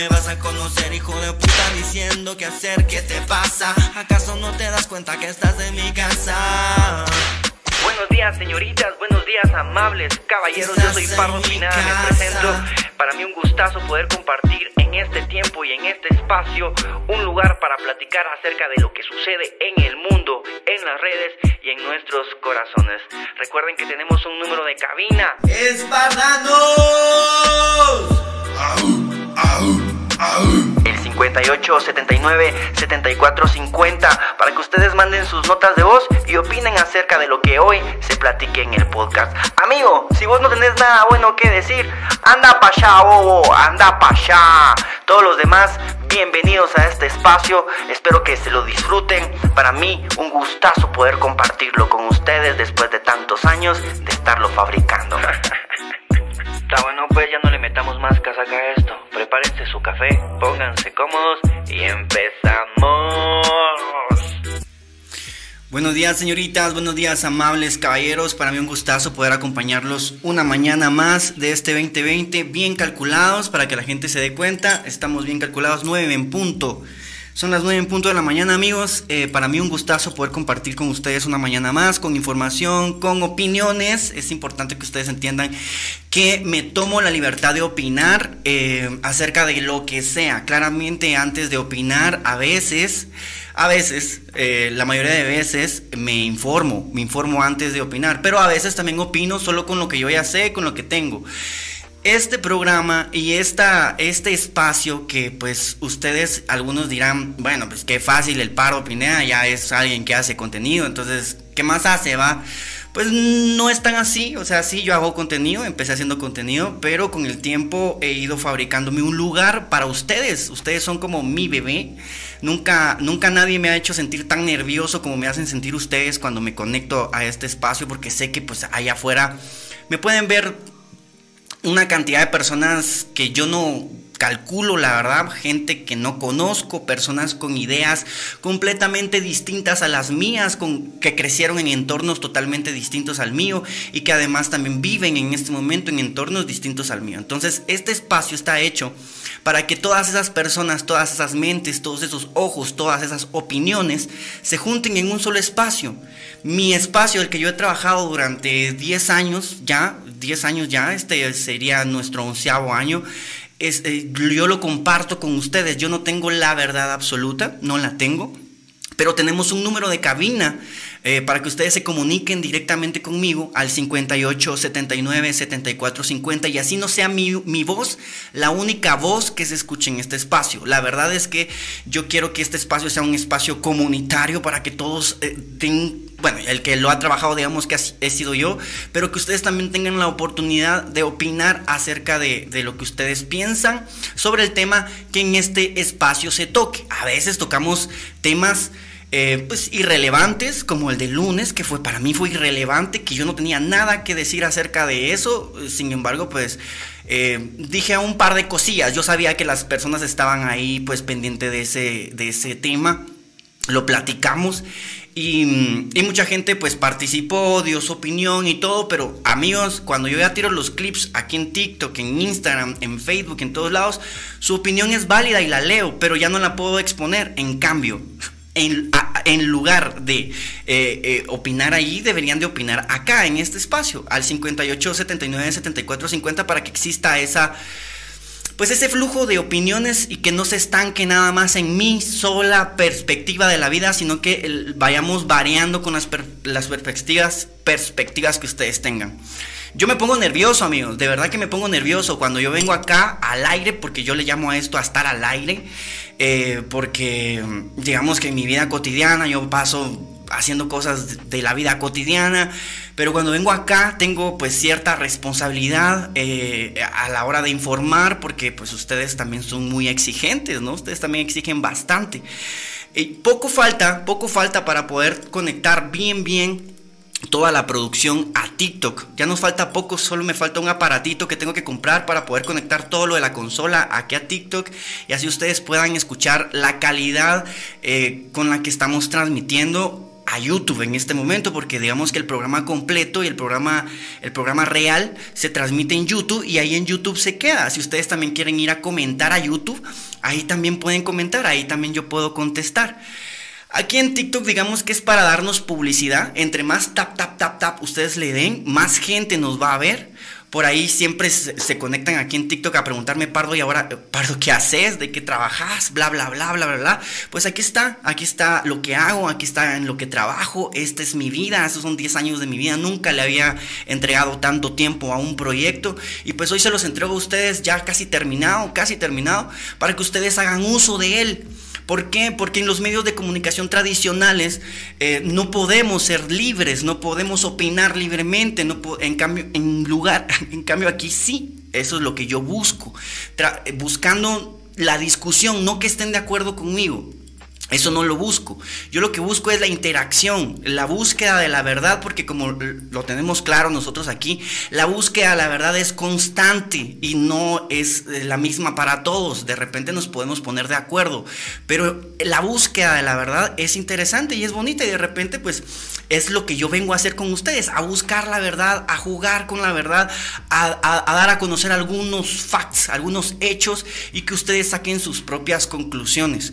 me vas a conocer, hijo de puta, diciendo qué hacer, qué te pasa. ¿Acaso no te das cuenta que estás en mi casa? Buenos días, señoritas, buenos días, amables caballeros. Yo soy Parro Final. Les presento para mí un gustazo poder compartir en este tiempo y en este espacio un lugar para platicar acerca de lo 79 74 50 para que ustedes manden sus notas de voz y opinen acerca de lo que hoy se platique en el podcast. Amigo, si vos no tenés nada bueno que decir, anda pa' allá, bobo, anda pa' allá. Todos los demás, bienvenidos a este espacio. Espero que se lo disfruten. Para mí, un gustazo poder compartirlo con ustedes después de tantos años de estarlo fabricando. Está bueno, pues ya no le metamos más casaca a esto. Su café, pónganse cómodos y empezamos. Buenos días señoritas, buenos días amables caballeros, para mí un gustazo poder acompañarlos una mañana más de este 2020, bien calculados para que la gente se dé cuenta, estamos bien calculados, 9 en punto. Son las 9 en punto de la mañana amigos, eh, para mí un gustazo poder compartir con ustedes una mañana más, con información, con opiniones, es importante que ustedes entiendan que me tomo la libertad de opinar eh, acerca de lo que sea, claramente antes de opinar a veces a veces, eh, la mayoría de veces, me informo, me informo antes de opinar, pero a veces también opino solo con lo que yo ya sé, con lo que tengo. Este programa y esta, este espacio que pues ustedes, algunos dirán, bueno, pues qué fácil el paro Pineda, ya es alguien que hace contenido, entonces, ¿qué más hace? Va pues no es tan así, o sea, sí, yo hago contenido, empecé haciendo contenido, pero con el tiempo he ido fabricándome un lugar para ustedes. Ustedes son como mi bebé. Nunca, nunca nadie me ha hecho sentir tan nervioso como me hacen sentir ustedes cuando me conecto a este espacio, porque sé que pues allá afuera me pueden ver una cantidad de personas que yo no calculo, la verdad, gente que no conozco, personas con ideas completamente distintas a las mías, con, que crecieron en entornos totalmente distintos al mío y que además también viven en este momento en entornos distintos al mío. Entonces, este espacio está hecho para que todas esas personas, todas esas mentes, todos esos ojos, todas esas opiniones se junten en un solo espacio. Mi espacio, el que yo he trabajado durante 10 años ya, 10 años ya, este sería nuestro onceavo año, eh, yo lo comparto con ustedes. Yo no tengo la verdad absoluta, no la tengo, pero tenemos un número de cabina eh, para que ustedes se comuniquen directamente conmigo al 58 79 74 50 y así no sea mi, voz la única voz que se escuche en este espacio. La verdad es que yo quiero que este espacio sea un espacio comunitario para que todos eh, tengan bueno, el que lo ha trabajado, digamos que he sido yo, pero que ustedes también tengan la oportunidad de opinar acerca de, de, lo que ustedes piensan sobre el tema que en este espacio se toque. A veces tocamos temas eh, pues irrelevantes, como el de lunes, que fue para mí fue irrelevante, que yo no tenía nada que decir acerca de eso. Sin embargo, pues eh, dije un par de cosillas. Yo sabía que las personas estaban ahí, pues pendiente de ese, de ese tema. Lo platicamos y, y, mucha gente pues participó, dio su opinión y todo, pero amigos, cuando yo ya tiro los clips aquí en TikTok, en Instagram, en Facebook, en todos lados, su opinión es válida y la leo, pero ya no la puedo exponer. En cambio, en, lugar de eh, eh, opinar ahí, deberían de opinar acá, en este espacio, al 58 79 74 50, para que exista esa, pues ese flujo de opiniones y que no se estanque nada más en mi sola perspectiva de la vida, sino que vayamos variando con las, las perspectivas, perspectivas que ustedes tengan. Yo me pongo nervioso, amigos, de verdad que me pongo nervioso cuando yo vengo acá al aire, porque yo le llamo a esto a estar al aire, eh, porque digamos que en mi vida cotidiana yo paso haciendo cosas de la vida cotidiana, pero cuando vengo acá tengo pues cierta responsabilidad eh, a la hora de informar, porque pues ustedes también son muy exigentes, ¿no? Ustedes también exigen bastante. Poco falta, poco falta para poder conectar bien, bien toda la producción a TikTok. Ya nos falta poco, solo me falta un aparatito que tengo que comprar para poder conectar todo lo de la consola aquí a TikTok y así ustedes puedan escuchar la calidad eh, con la que estamos transmitiendo a YouTube en este momento porque digamos que el programa completo y el programa el programa real se transmite en YouTube y ahí en YouTube se queda. Si ustedes también quieren ir a comentar a YouTube, ahí también pueden comentar, ahí también yo puedo contestar. Aquí en TikTok digamos que es para darnos publicidad. Entre más tap, tap, tap, tap ustedes le den, más gente nos va a ver. Por ahí siempre se, conectan aquí en TikTok a preguntarme, Pardo, y ahora, Pardo, ¿qué haces? ¿De qué trabajas? Bla, bla, bla, bla, bla, bla. Pues aquí está, aquí está lo que hago, aquí está en lo que trabajo. Esta es mi vida, estos son 10 años de mi vida. Nunca le había entregado tanto tiempo a un proyecto. Y pues hoy se los entrego a ustedes ya casi terminado, casi terminado, para que ustedes hagan uso de él. ¿Por qué? Porque en los medios de comunicación tradicionales eh, no podemos ser libres, no podemos opinar libremente, no en cambio, en lugar, en cambio aquí sí, eso es lo que yo busco, buscando la discusión, no que estén de acuerdo conmigo, eso no lo busco. Yo lo que busco es la interacción, la búsqueda de la verdad, porque como lo tenemos claro nosotros aquí, la búsqueda de la verdad es constante y no es eh, la misma para todos. De repente nos podemos poner de acuerdo, pero la búsqueda de la verdad es interesante y es bonita y de repente pues es lo que yo vengo a hacer con ustedes, a buscar la verdad, a jugar con la verdad, a, dar a conocer algunos facts, algunos hechos y que ustedes saquen sus propias conclusiones.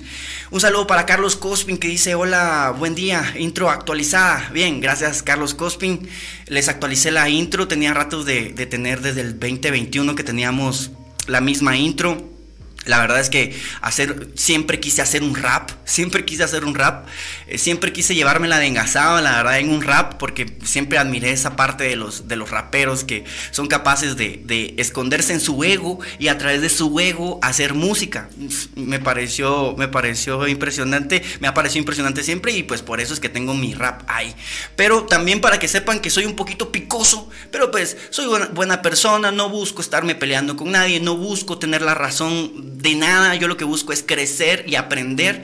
Un saludo para Carlos Cospin que dice, hola, buen día, intro actualizada. Bien, gracias Carlos Cospin. Les actualicé la intro, tenía ratos de, de tener desde el 2021 que teníamos la misma intro. La verdad es que hacer, siempre quise hacer un rap, siempre quise hacer un rap, eh, siempre quise llevármela de engasado, la verdad, en un rap, porque siempre admiré esa parte de los, de los raperos que son capaces de, de esconderse en su ego y a través de su ego hacer música. Me pareció, me pareció impresionante, me ha parecido impresionante siempre y pues por eso es que tengo mi rap ahí. Pero también para que sepan que soy un poquito picoso, pero pues soy buena, buena persona, no busco estarme peleando con nadie, no busco tener la razón de nada, yo lo que busco es crecer y aprender.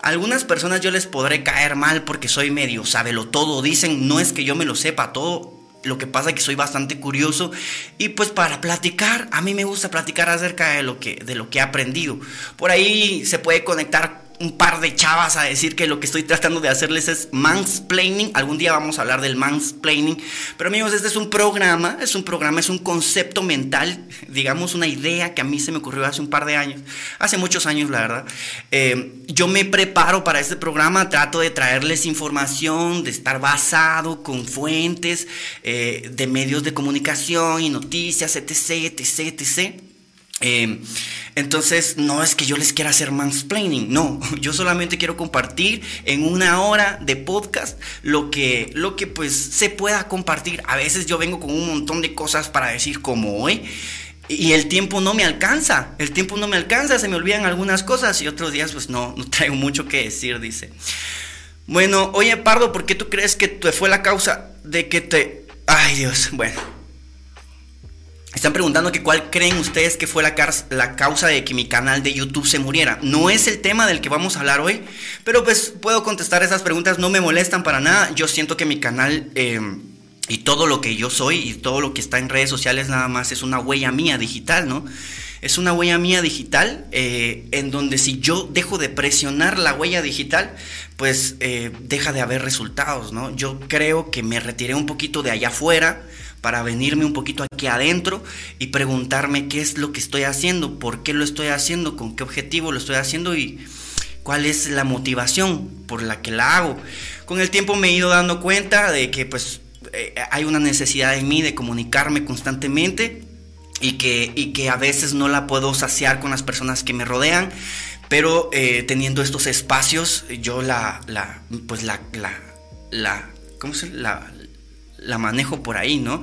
algunas personas yo les podré caer mal porque soy medio sábelo todo, dicen, no es que yo me lo sepa todo, lo que pasa es que soy bastante curioso y pues para platicar, a mí me gusta platicar acerca de lo que, de lo que he aprendido. Por ahí se puede conectar un par de chavas a decir que lo que estoy tratando de hacerles es mansplaining. Algún día vamos a hablar del mansplaining. Pero amigos, este es un programa, es un programa, es un concepto mental, digamos una idea que a mí se me ocurrió hace un par de años, hace muchos años la verdad. Eh, yo me preparo para este programa, trato de traerles información, de estar basado con fuentes eh, de medios de comunicación y noticias, etc., etc., etc. Eh, entonces, no es que yo les quiera hacer mansplaining, no, yo solamente quiero compartir en una hora de podcast lo que, lo que pues se pueda compartir. A veces yo vengo con un montón de cosas para decir como hoy y el tiempo no me alcanza, el tiempo no me alcanza, se me olvidan algunas cosas y otros días pues no, no traigo mucho que decir, dice. Bueno, oye Pardo, ¿por qué tú crees que te fue la causa de que te... Ay Dios, bueno. Están preguntando que cuál creen ustedes que fue la, causa de que mi canal de YouTube se muriera. No es el tema del que vamos a hablar hoy, pero pues puedo contestar esas preguntas, no me molestan para nada. Yo siento que mi canal em, y todo lo que yo soy y todo lo que está en redes sociales nada más es una huella mía digital, ¿no? Es una huella mía digital eh, en donde si yo dejo de presionar la huella digital, pues eh, deja de haber resultados, ¿no? Yo creo que me retiré un poquito de allá afuera para venirme un poquito aquí adentro y preguntarme qué es lo que estoy haciendo, por qué lo estoy haciendo, con qué objetivo lo estoy haciendo y cuál es la motivación por la que la hago. Con el tiempo me he ido dando cuenta de que pues eh, hay una necesidad en mí de comunicarme constantemente y que, y que a veces no la puedo saciar con las personas que me rodean, pero eh, teniendo estos espacios yo la, la pues la, la, ¿cómo se la, la manejo por ahí, ¿no?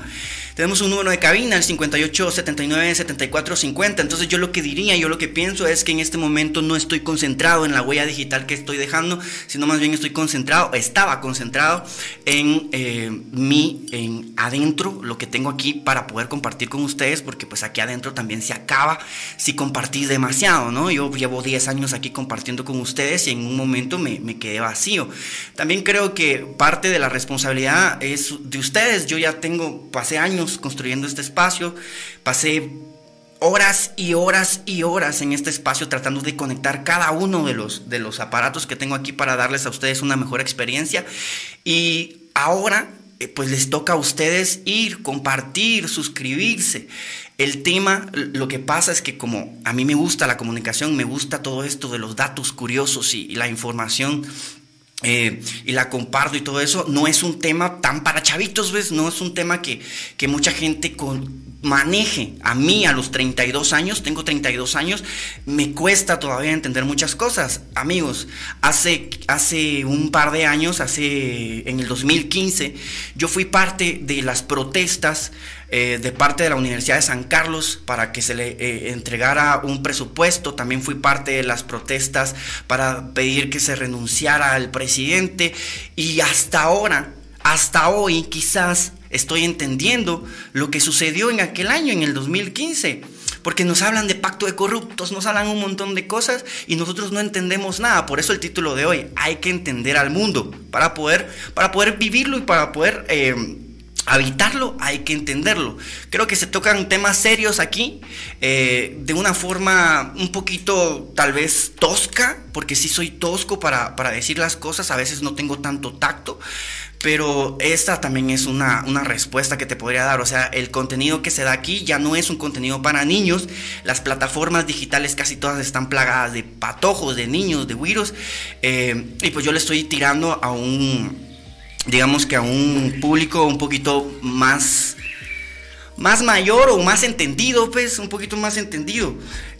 Tenemos un número de cabina, el 5879-7450. Entonces yo lo que diría, yo lo que pienso es que en este momento no estoy concentrado en la huella digital que estoy dejando, sino más bien estoy concentrado, estaba concentrado en eh, mí, en adentro, lo que tengo aquí para poder compartir con ustedes, porque pues aquí adentro también se acaba si compartís demasiado, ¿no? Yo llevo 10 años aquí compartiendo con ustedes y en un momento me, me quedé vacío. También creo que parte de la responsabilidad es de ustedes. Yo ya tengo, pasé años construyendo este espacio, pasé horas y horas y horas en este espacio tratando de conectar cada uno de los, de los aparatos que tengo aquí para darles a ustedes una mejor experiencia. Y ahora eh, pues les toca a ustedes ir, compartir, suscribirse. El tema, lo que pasa es que como a mí me gusta la comunicación, me gusta todo esto de los datos curiosos y, la información eh, y la comparto y todo eso, no es un tema tan para chavitos, ¿ves? No es un tema que, que mucha gente con, maneje. A mí, a los 32 años, tengo 32 años, me cuesta todavía entender muchas cosas. Amigos, hace, hace un par de años, hace en el 2015, yo fui parte de las protestas eh, de parte de la Universidad de San Carlos para que se le eh, entregara un presupuesto. También fui parte de las protestas para pedir que se renunciara al presidente. Y hasta ahora, hasta hoy quizás estoy entendiendo lo que sucedió en aquel año, en el 2015. Porque nos hablan de pacto de corruptos, nos hablan un montón de cosas y nosotros no entendemos nada. Por eso el título de hoy, hay que entender al mundo para poder, para poder vivirlo y para poder... Eh, habitarlo hay que entenderlo. Creo que se tocan temas serios aquí, eh, de una forma un poquito tal vez tosca, porque sí soy tosco para, para, decir las cosas, a veces no tengo tanto tacto, pero esta también es una, una, respuesta que te podría dar. O sea, el contenido que se da aquí ya no es un contenido para niños. Las plataformas digitales casi todas están plagadas de patojos, de niños, de virus. Eh, y pues yo le estoy tirando a un, digamos que a un público un poquito más más mayor o más entendido, pues, un poquito más entendido.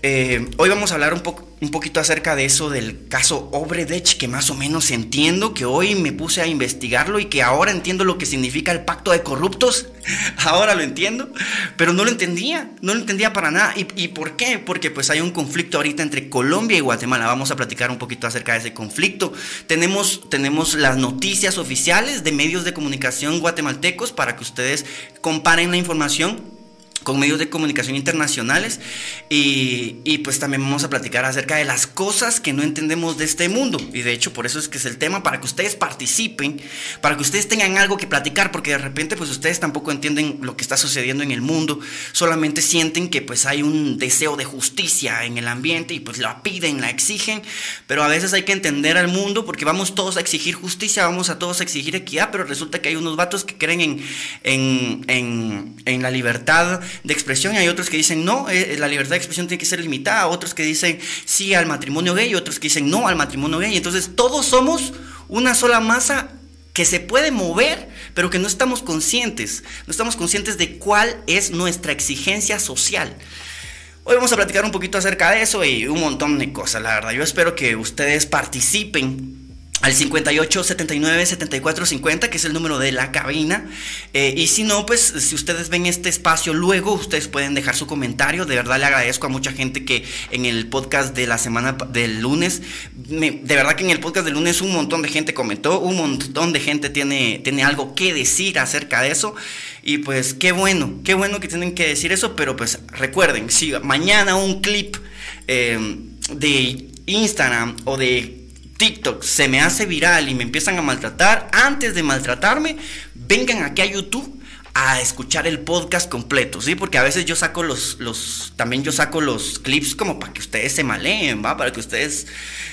Eh, hoy vamos a hablar un, poquito acerca de eso del caso Obredech, que más o menos entiendo, que hoy me puse a investigarlo y que ahora entiendo lo que significa el pacto de corruptos. ahora lo entiendo, pero no lo entendía, no lo entendía para nada. ¿Y, ¿Y, por qué? Porque pues hay un conflicto ahorita entre Colombia y Guatemala. Vamos a platicar un poquito acerca de ese conflicto. Tenemos, tenemos las noticias oficiales de medios de comunicación guatemaltecos para que ustedes comparen la información con medios de comunicación internacionales y, y, pues también vamos a platicar acerca de las cosas que no entendemos de este mundo. Y de hecho por eso es que es el tema para que ustedes participen para que ustedes tengan algo que platicar porque de repente pues ustedes tampoco entienden lo que está sucediendo en el mundo solamente sienten que pues hay un deseo de justicia en el ambiente y pues la piden la exigen pero a veces hay que entender al mundo porque vamos todos a exigir justicia vamos a todos a exigir equidad pero resulta que hay unos vatos que creen en, en, en, en la libertad de expresión hay otros que dicen no, eh, la libertad de expresión tiene que ser limitada, otros que dicen sí al matrimonio gay, otros que dicen no al matrimonio gay. Entonces todos somos una sola masa que se puede mover, pero que no estamos conscientes, no estamos conscientes de cuál es nuestra exigencia social. Hoy vamos a platicar un poquito acerca de eso y un montón de cosas, la verdad. Yo espero que ustedes participen al 58 79 74 50, que es el número de la cabina. Eh, y si no, pues si ustedes ven este espacio luego, ustedes pueden dejar su comentario. De verdad le agradezco a mucha gente que en el podcast de la semana del lunes, de verdad que en el podcast del lunes un montón de gente comentó, un montón de gente tiene, tiene algo que decir acerca de eso. Y pues qué bueno, qué bueno que tienen que decir eso, pero pues recuerden, si mañana un clip eh, de Instagram o de TikTok se me hace viral y me empiezan a maltratar, antes de maltratarme, vengan aquí a YouTube a escuchar el podcast completo, ¿sí? Porque a veces yo saco los, los, también yo saco los clips como para que ustedes se maleen, ¿va? Para que ustedes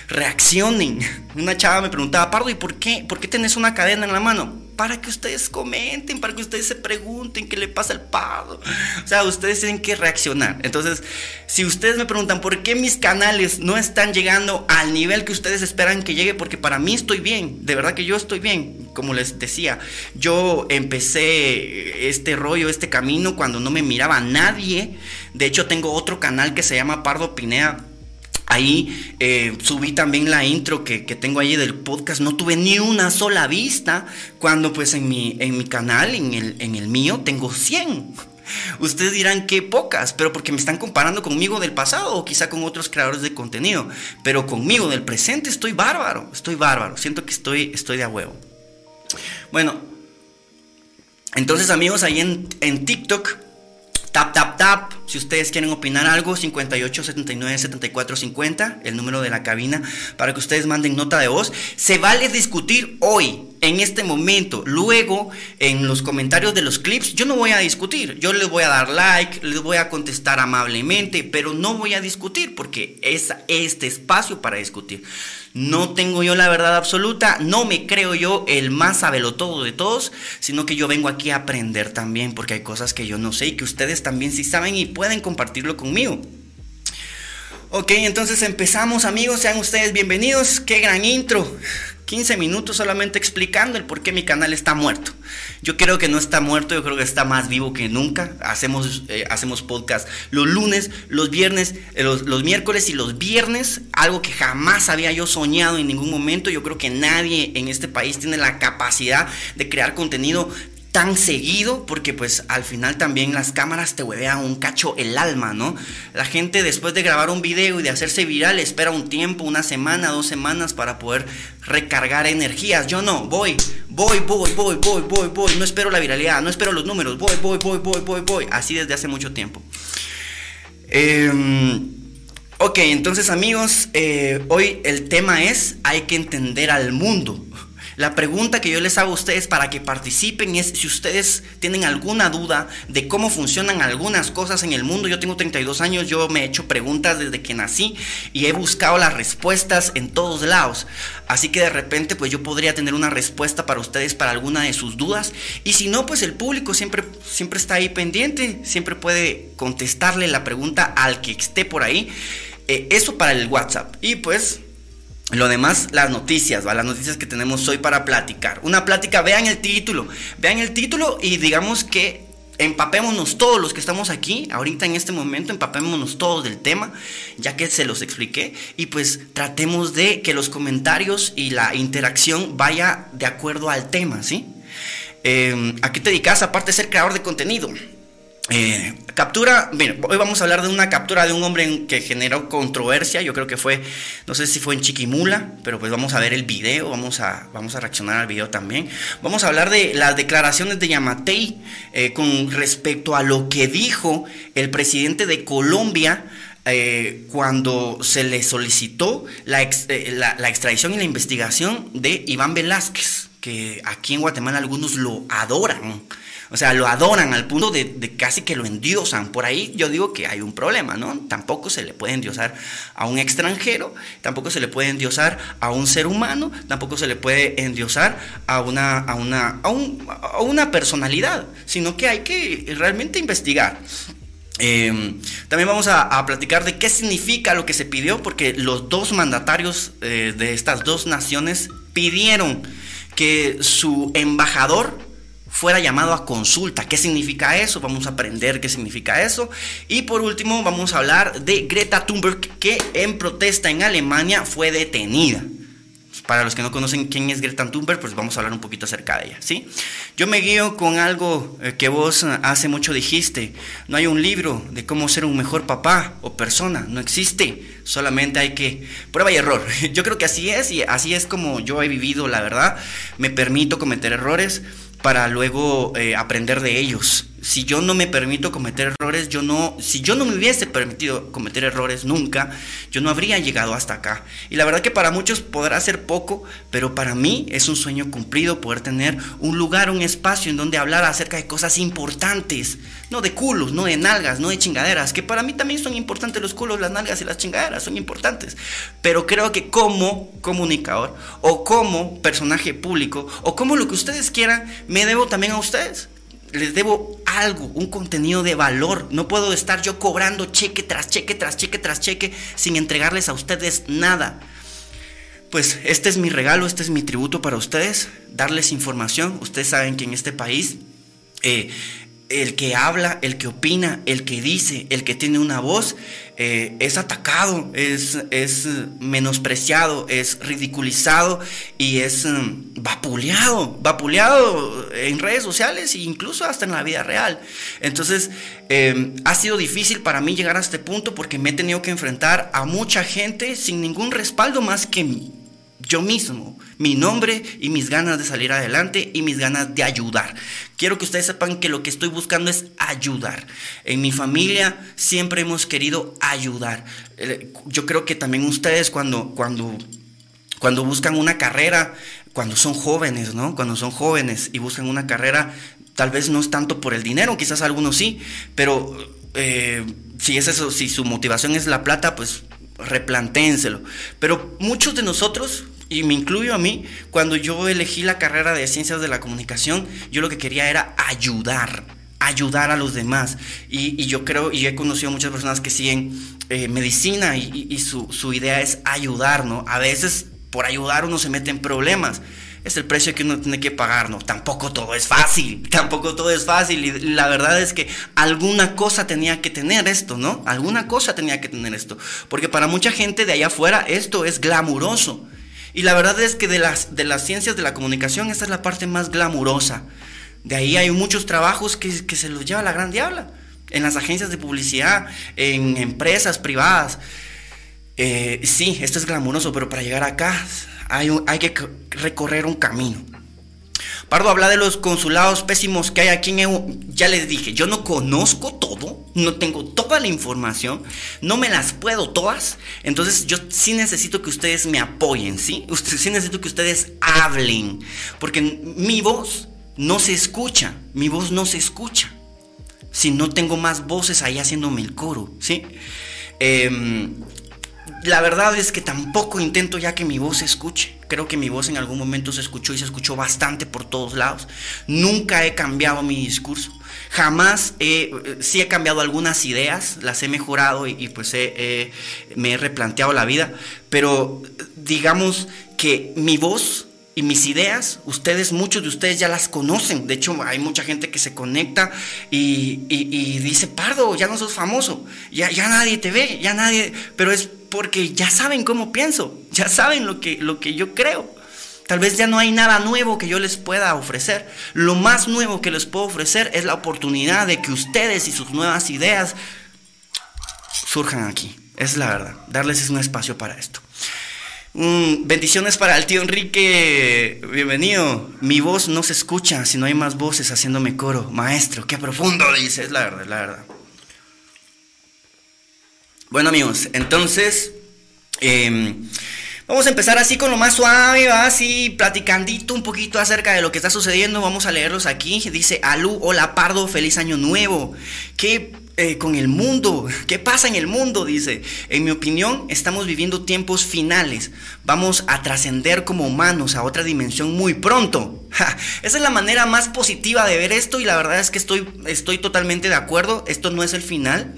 reaccionen. Una chava me preguntaba, Pardo, ¿y por qué? ¿Por qué tenés una cadena en la mano? Para que ustedes comenten, para que ustedes se pregunten qué le pasa al Pardo. O sea, ustedes tienen que reaccionar. Entonces, si ustedes me preguntan por qué mis canales no están llegando al nivel que ustedes esperan que llegue, porque para mí estoy bien, de verdad que yo estoy bien. Como les decía, yo empecé este rollo, este camino cuando no me miraba nadie. De hecho, tengo otro canal que se llama Pardo Pinea Ahí eh, subí también la intro que, tengo ahí del podcast. No tuve ni una sola vista cuando pues en mi, en mi canal, en el, en el mío, tengo 100. Ustedes dirán que pocas, pero porque me están comparando conmigo del pasado o quizá con otros creadores de contenido. Pero conmigo del presente estoy bárbaro, estoy bárbaro. Siento que estoy, estoy de a huevo. Bueno, entonces amigos, ahí en, en TikTok Tap, tap, tap. Si ustedes quieren opinar algo, 58 79 74 50, el número de la cabina, para que ustedes manden nota de voz. Se vale discutir hoy, en este momento. Luego, en los comentarios de los clips, yo no voy a discutir. Yo les voy a dar like, les voy a contestar amablemente, pero no voy a discutir porque es este espacio para discutir. No tengo yo la verdad absoluta, no me creo yo el más sabelotodo de todos, sino que yo vengo aquí a aprender también, porque hay cosas que yo no sé y que ustedes también sí saben y pueden compartirlo conmigo. Ok, entonces empezamos amigos, sean ustedes bienvenidos, qué gran intro. 15 minutos solamente explicando el por qué mi canal está muerto. Yo creo que no está muerto, yo creo que está más vivo que nunca. Hacemos, eh, hacemos podcast los lunes, los viernes, eh, los, los, miércoles y los viernes, algo que jamás había yo soñado en ningún momento. Yo creo que nadie en este país tiene la capacidad de crear contenido tan seguido porque pues al final también las cámaras te huevean un cacho el alma, ¿no? La gente después de grabar un video y de hacerse viral espera un tiempo, una semana, dos semanas para poder recargar energías. Yo no, voy, voy, voy, voy, voy, voy, voy, no espero la viralidad, no espero los números, voy, voy, voy, voy, voy, voy, así desde hace mucho tiempo. Em, ok, entonces amigos, eh, hoy el tema es hay que entender al mundo. La pregunta que yo les hago a ustedes para que participen es si ustedes tienen alguna duda de cómo funcionan algunas cosas en el mundo. Yo tengo 32 años, yo me he hecho preguntas desde que nací y he buscado las respuestas en todos lados. Así que de repente pues yo podría tener una respuesta para ustedes para alguna de sus dudas. Y si no, pues el público siempre, siempre está ahí pendiente, siempre puede contestarle la pregunta al que esté por ahí. Eh, eso para el WhatsApp. Y pues lo demás, las noticias, las noticias que tenemos hoy para platicar. Una plática, vean el título, vean el título y digamos que empapémonos todos los que estamos aquí, ahorita en este momento, empapémonos todos del tema, ya que se los expliqué, y pues tratemos de que los comentarios y la interacción vaya de acuerdo al tema, ¿sí? Eh, ¿A qué te dedicas aparte de ser creador de contenido? Eh, captura, hoy vamos a hablar de una captura de un hombre que generó controversia, yo creo que fue, no sé si fue en Chiquimula, pero pues vamos a ver el video, vamos a, vamos a reaccionar al video también. Vamos a hablar de las declaraciones de Yamatei eh, con respecto a lo que dijo el presidente de Colombia. Eh, cuando se le solicitó la, la extradición y la investigación de Iván Velázquez, que aquí en Guatemala algunos lo adoran. O sea, lo adoran al punto de, casi que lo endiosan. Por ahí yo digo que hay un problema, ¿no? Tampoco se le puede endiosar a un extranjero, tampoco se le puede endiosar a un ser humano, tampoco se le puede endiosar a una, a una, a una personalidad, sino que hay que realmente investigar. Em, también vamos a, platicar de qué significa lo que se pidió, porque los dos mandatarios eh, de estas dos naciones pidieron que su embajador fuera llamado a consulta. ¿Qué significa eso? Vamos a aprender qué significa eso. Y por último vamos a hablar de Greta Thunberg que en protesta en Alemania fue detenida. Para los que no conocen quién es Greta Thunberg, pues vamos a hablar un poquito acerca de ella, ¿sí? Yo me guío con algo eh, que vos eh, hace mucho dijiste. No hay un libro de cómo ser un mejor papá o persona, no existe. Solamente hay que prueba y error. Yo creo que así es y así es como yo he vivido, la verdad. Me permito cometer errores para luego eh, aprender de ellos. Si yo no me permito cometer errores, yo no, si yo no me hubiese permitido cometer errores nunca, yo no habría llegado hasta acá. Y la verdad que para muchos podrá ser poco, pero para mí es un sueño cumplido poder tener un lugar, un espacio en donde hablar acerca de cosas importantes, no de culos, no de nalgas, no de chingaderas, que para mí también son importantes los culos, las nalgas y las chingaderas, son importantes. Pero creo que como comunicador o como personaje público o como lo que ustedes quieran, me debo también a ustedes les debo algo, un contenido de valor. No puedo estar yo cobrando cheque tras cheque tras cheque tras cheque sin entregarles a ustedes nada. Pues este es mi regalo, este es mi tributo para ustedes, darles información. Ustedes saben que en este país eh, el que habla, el que opina, el que dice, el que tiene una voz, eh, es atacado, es, es, menospreciado, es ridiculizado y es mm, vapuleado, vapuleado en redes sociales e incluso hasta en la vida real. Entonces, ha sido difícil para mí llegar a este punto porque me he tenido que enfrentar a mucha gente sin ningún respaldo más que yo mismo, mi nombre y mis ganas de salir adelante y mis ganas de ayudar. Quiero que ustedes sepan que lo que estoy buscando es ayudar. En mi familia siempre hemos querido ayudar. Eh, yo creo que también ustedes cuando, cuando, cuando buscan una carrera, cuando son jóvenes, ¿no? Cuando son jóvenes y buscan una carrera, tal vez no es tanto por el dinero, quizás algunos sí, pero eh, si es eso, si su motivación es la plata, pues replanténselo. Pero muchos de nosotros y me incluyo a mí, cuando yo elegí la carrera de ciencias de la comunicación, yo lo que quería era ayudar, ayudar a los demás. Y, yo creo, y he conocido muchas personas que siguen eh, medicina y, su, su, idea es ayudar, ¿no? A veces por ayudar uno se mete en problemas. Es el precio que uno tiene que pagar, ¿no? Tampoco todo es fácil, tampoco todo es fácil. Y la verdad es que alguna cosa tenía que tener esto, ¿no? Alguna cosa tenía que tener esto. Porque para mucha gente de allá afuera esto es glamuroso. Y la verdad es que de las, de las ciencias de la comunicación, esta es la parte más glamurosa. De ahí hay muchos trabajos que, se los lleva la gran diabla. En las agencias de publicidad, en empresas privadas. Eh, sí, esto es glamuroso, pero para llegar acá hay, hay que recorrer un camino. Pardo habla de los consulados pésimos que hay aquí en EU. Ya les dije, yo no conozco todo, no tengo toda la información, no me las puedo todas. Entonces yo sí necesito que ustedes me apoyen, ¿sí? Sí necesito que ustedes hablen, porque mi voz no se escucha, mi voz no se escucha. Si no tengo más voces ahí haciéndome el coro, ¿sí? Em, la verdad es que tampoco intento ya que mi voz se escuche. Creo que mi voz en algún momento se escuchó y se escuchó bastante por todos lados. Nunca he cambiado mi discurso. Jamás he, eh, sí he cambiado algunas ideas, las he mejorado y, pues me he replanteado la vida. Pero digamos que mi voz y mis ideas, ustedes, muchos de ustedes ya las conocen. De hecho, hay mucha gente que se conecta y, dice, Pardo, ya no sos famoso, ya, ya nadie te ve, ya nadie, pero es porque ya saben cómo pienso, ya saben lo que, lo que yo creo. Tal vez ya no hay nada nuevo que yo les pueda ofrecer. Lo más nuevo que les puedo ofrecer es la oportunidad de que ustedes y sus nuevas ideas surjan aquí. Es la verdad. Darles un espacio para esto. Mm, bendiciones para el tío Enrique. Bienvenido. Mi voz no se escucha si no hay más voces haciéndome coro. Maestro, qué profundo dice. Es la verdad, la verdad. Bueno, amigos, entonces. Em, vamos a empezar así con lo más suave, así platicandito un poquito acerca de lo que está sucediendo. Vamos a leerlos aquí. Dice Alu, hola Pardo, feliz año nuevo. ¿Qué eh, con el mundo. ¿Qué pasa en el mundo? Dice. En mi opinión, estamos viviendo tiempos finales. Vamos a trascender como humanos a otra dimensión muy pronto. esa es la manera más positiva de ver esto y la verdad es que estoy, estoy totalmente de acuerdo. Esto no es el final.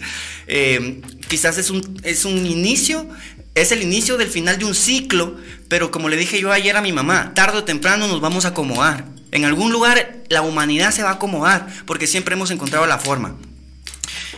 Eh, quizás es un, es un inicio. Es el inicio del final de un ciclo, pero como le dije yo ayer a mi mamá, tarde o temprano nos vamos a acomodar. En algún lugar la humanidad se va a acomodar, porque siempre hemos encontrado la forma.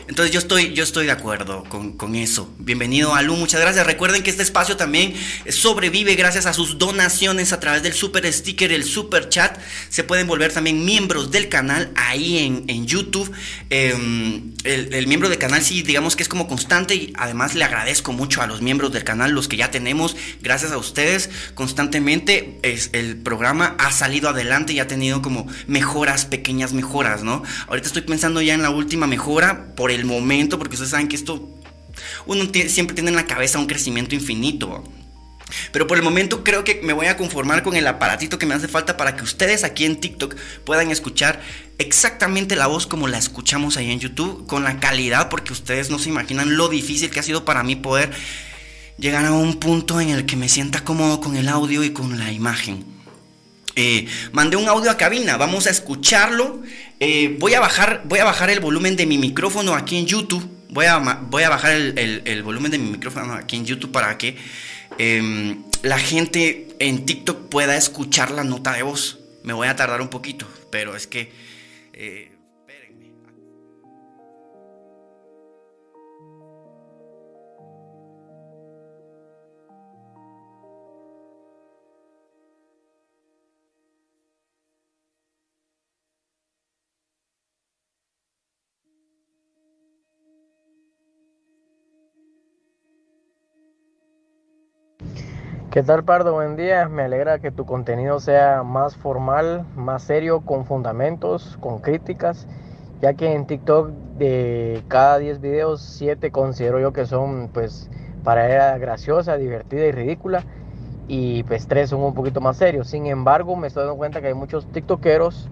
Entonces yo estoy, yo estoy de acuerdo con, eso. Bienvenido Alu, muchas gracias. Recuerden que este espacio también sobrevive gracias a sus donaciones a través del super sticker, el super chat. Se pueden volver también miembros del canal ahí en, YouTube. Em, el, miembro del canal sí, digamos que es como constante y además le agradezco mucho a los miembros del canal, los que ya tenemos. Gracias a ustedes constantemente es, el programa ha salido adelante y ha tenido como mejoras, pequeñas mejoras, ¿no? Ahorita estoy pensando ya en la última mejora por momento, porque ustedes saben que esto, uno siempre tiene en la cabeza un crecimiento infinito. Pero por el momento creo que me voy a conformar con el aparatito que me hace falta para que ustedes aquí en TikTok puedan escuchar exactamente la voz como la escuchamos ahí en YouTube, con la calidad, porque ustedes no se imaginan lo difícil que ha sido para mí poder llegar a un punto en el que me sienta cómodo con el audio y con la imagen. Eh, mandé un audio a cabina, vamos a escucharlo eh, voy, a bajar, voy a bajar el volumen de mi micrófono aquí en YouTube. Voy a, voy a bajar el, volumen de mi micrófono aquí en YouTube para que em, la gente en TikTok pueda escuchar la nota de voz. Me voy a tardar un poquito, pero es que... ¿Qué tal Pardo? Buen día. Me alegra que tu contenido sea más formal, más serio, con fundamentos, con críticas, ya que en TikTok de cada 10 videos, 7 considero yo que son pues para ella graciosa, divertida y ridícula, y pues 3 son un poquito más serios. Sin embargo, me estoy dando cuenta que hay muchos TikTokeros,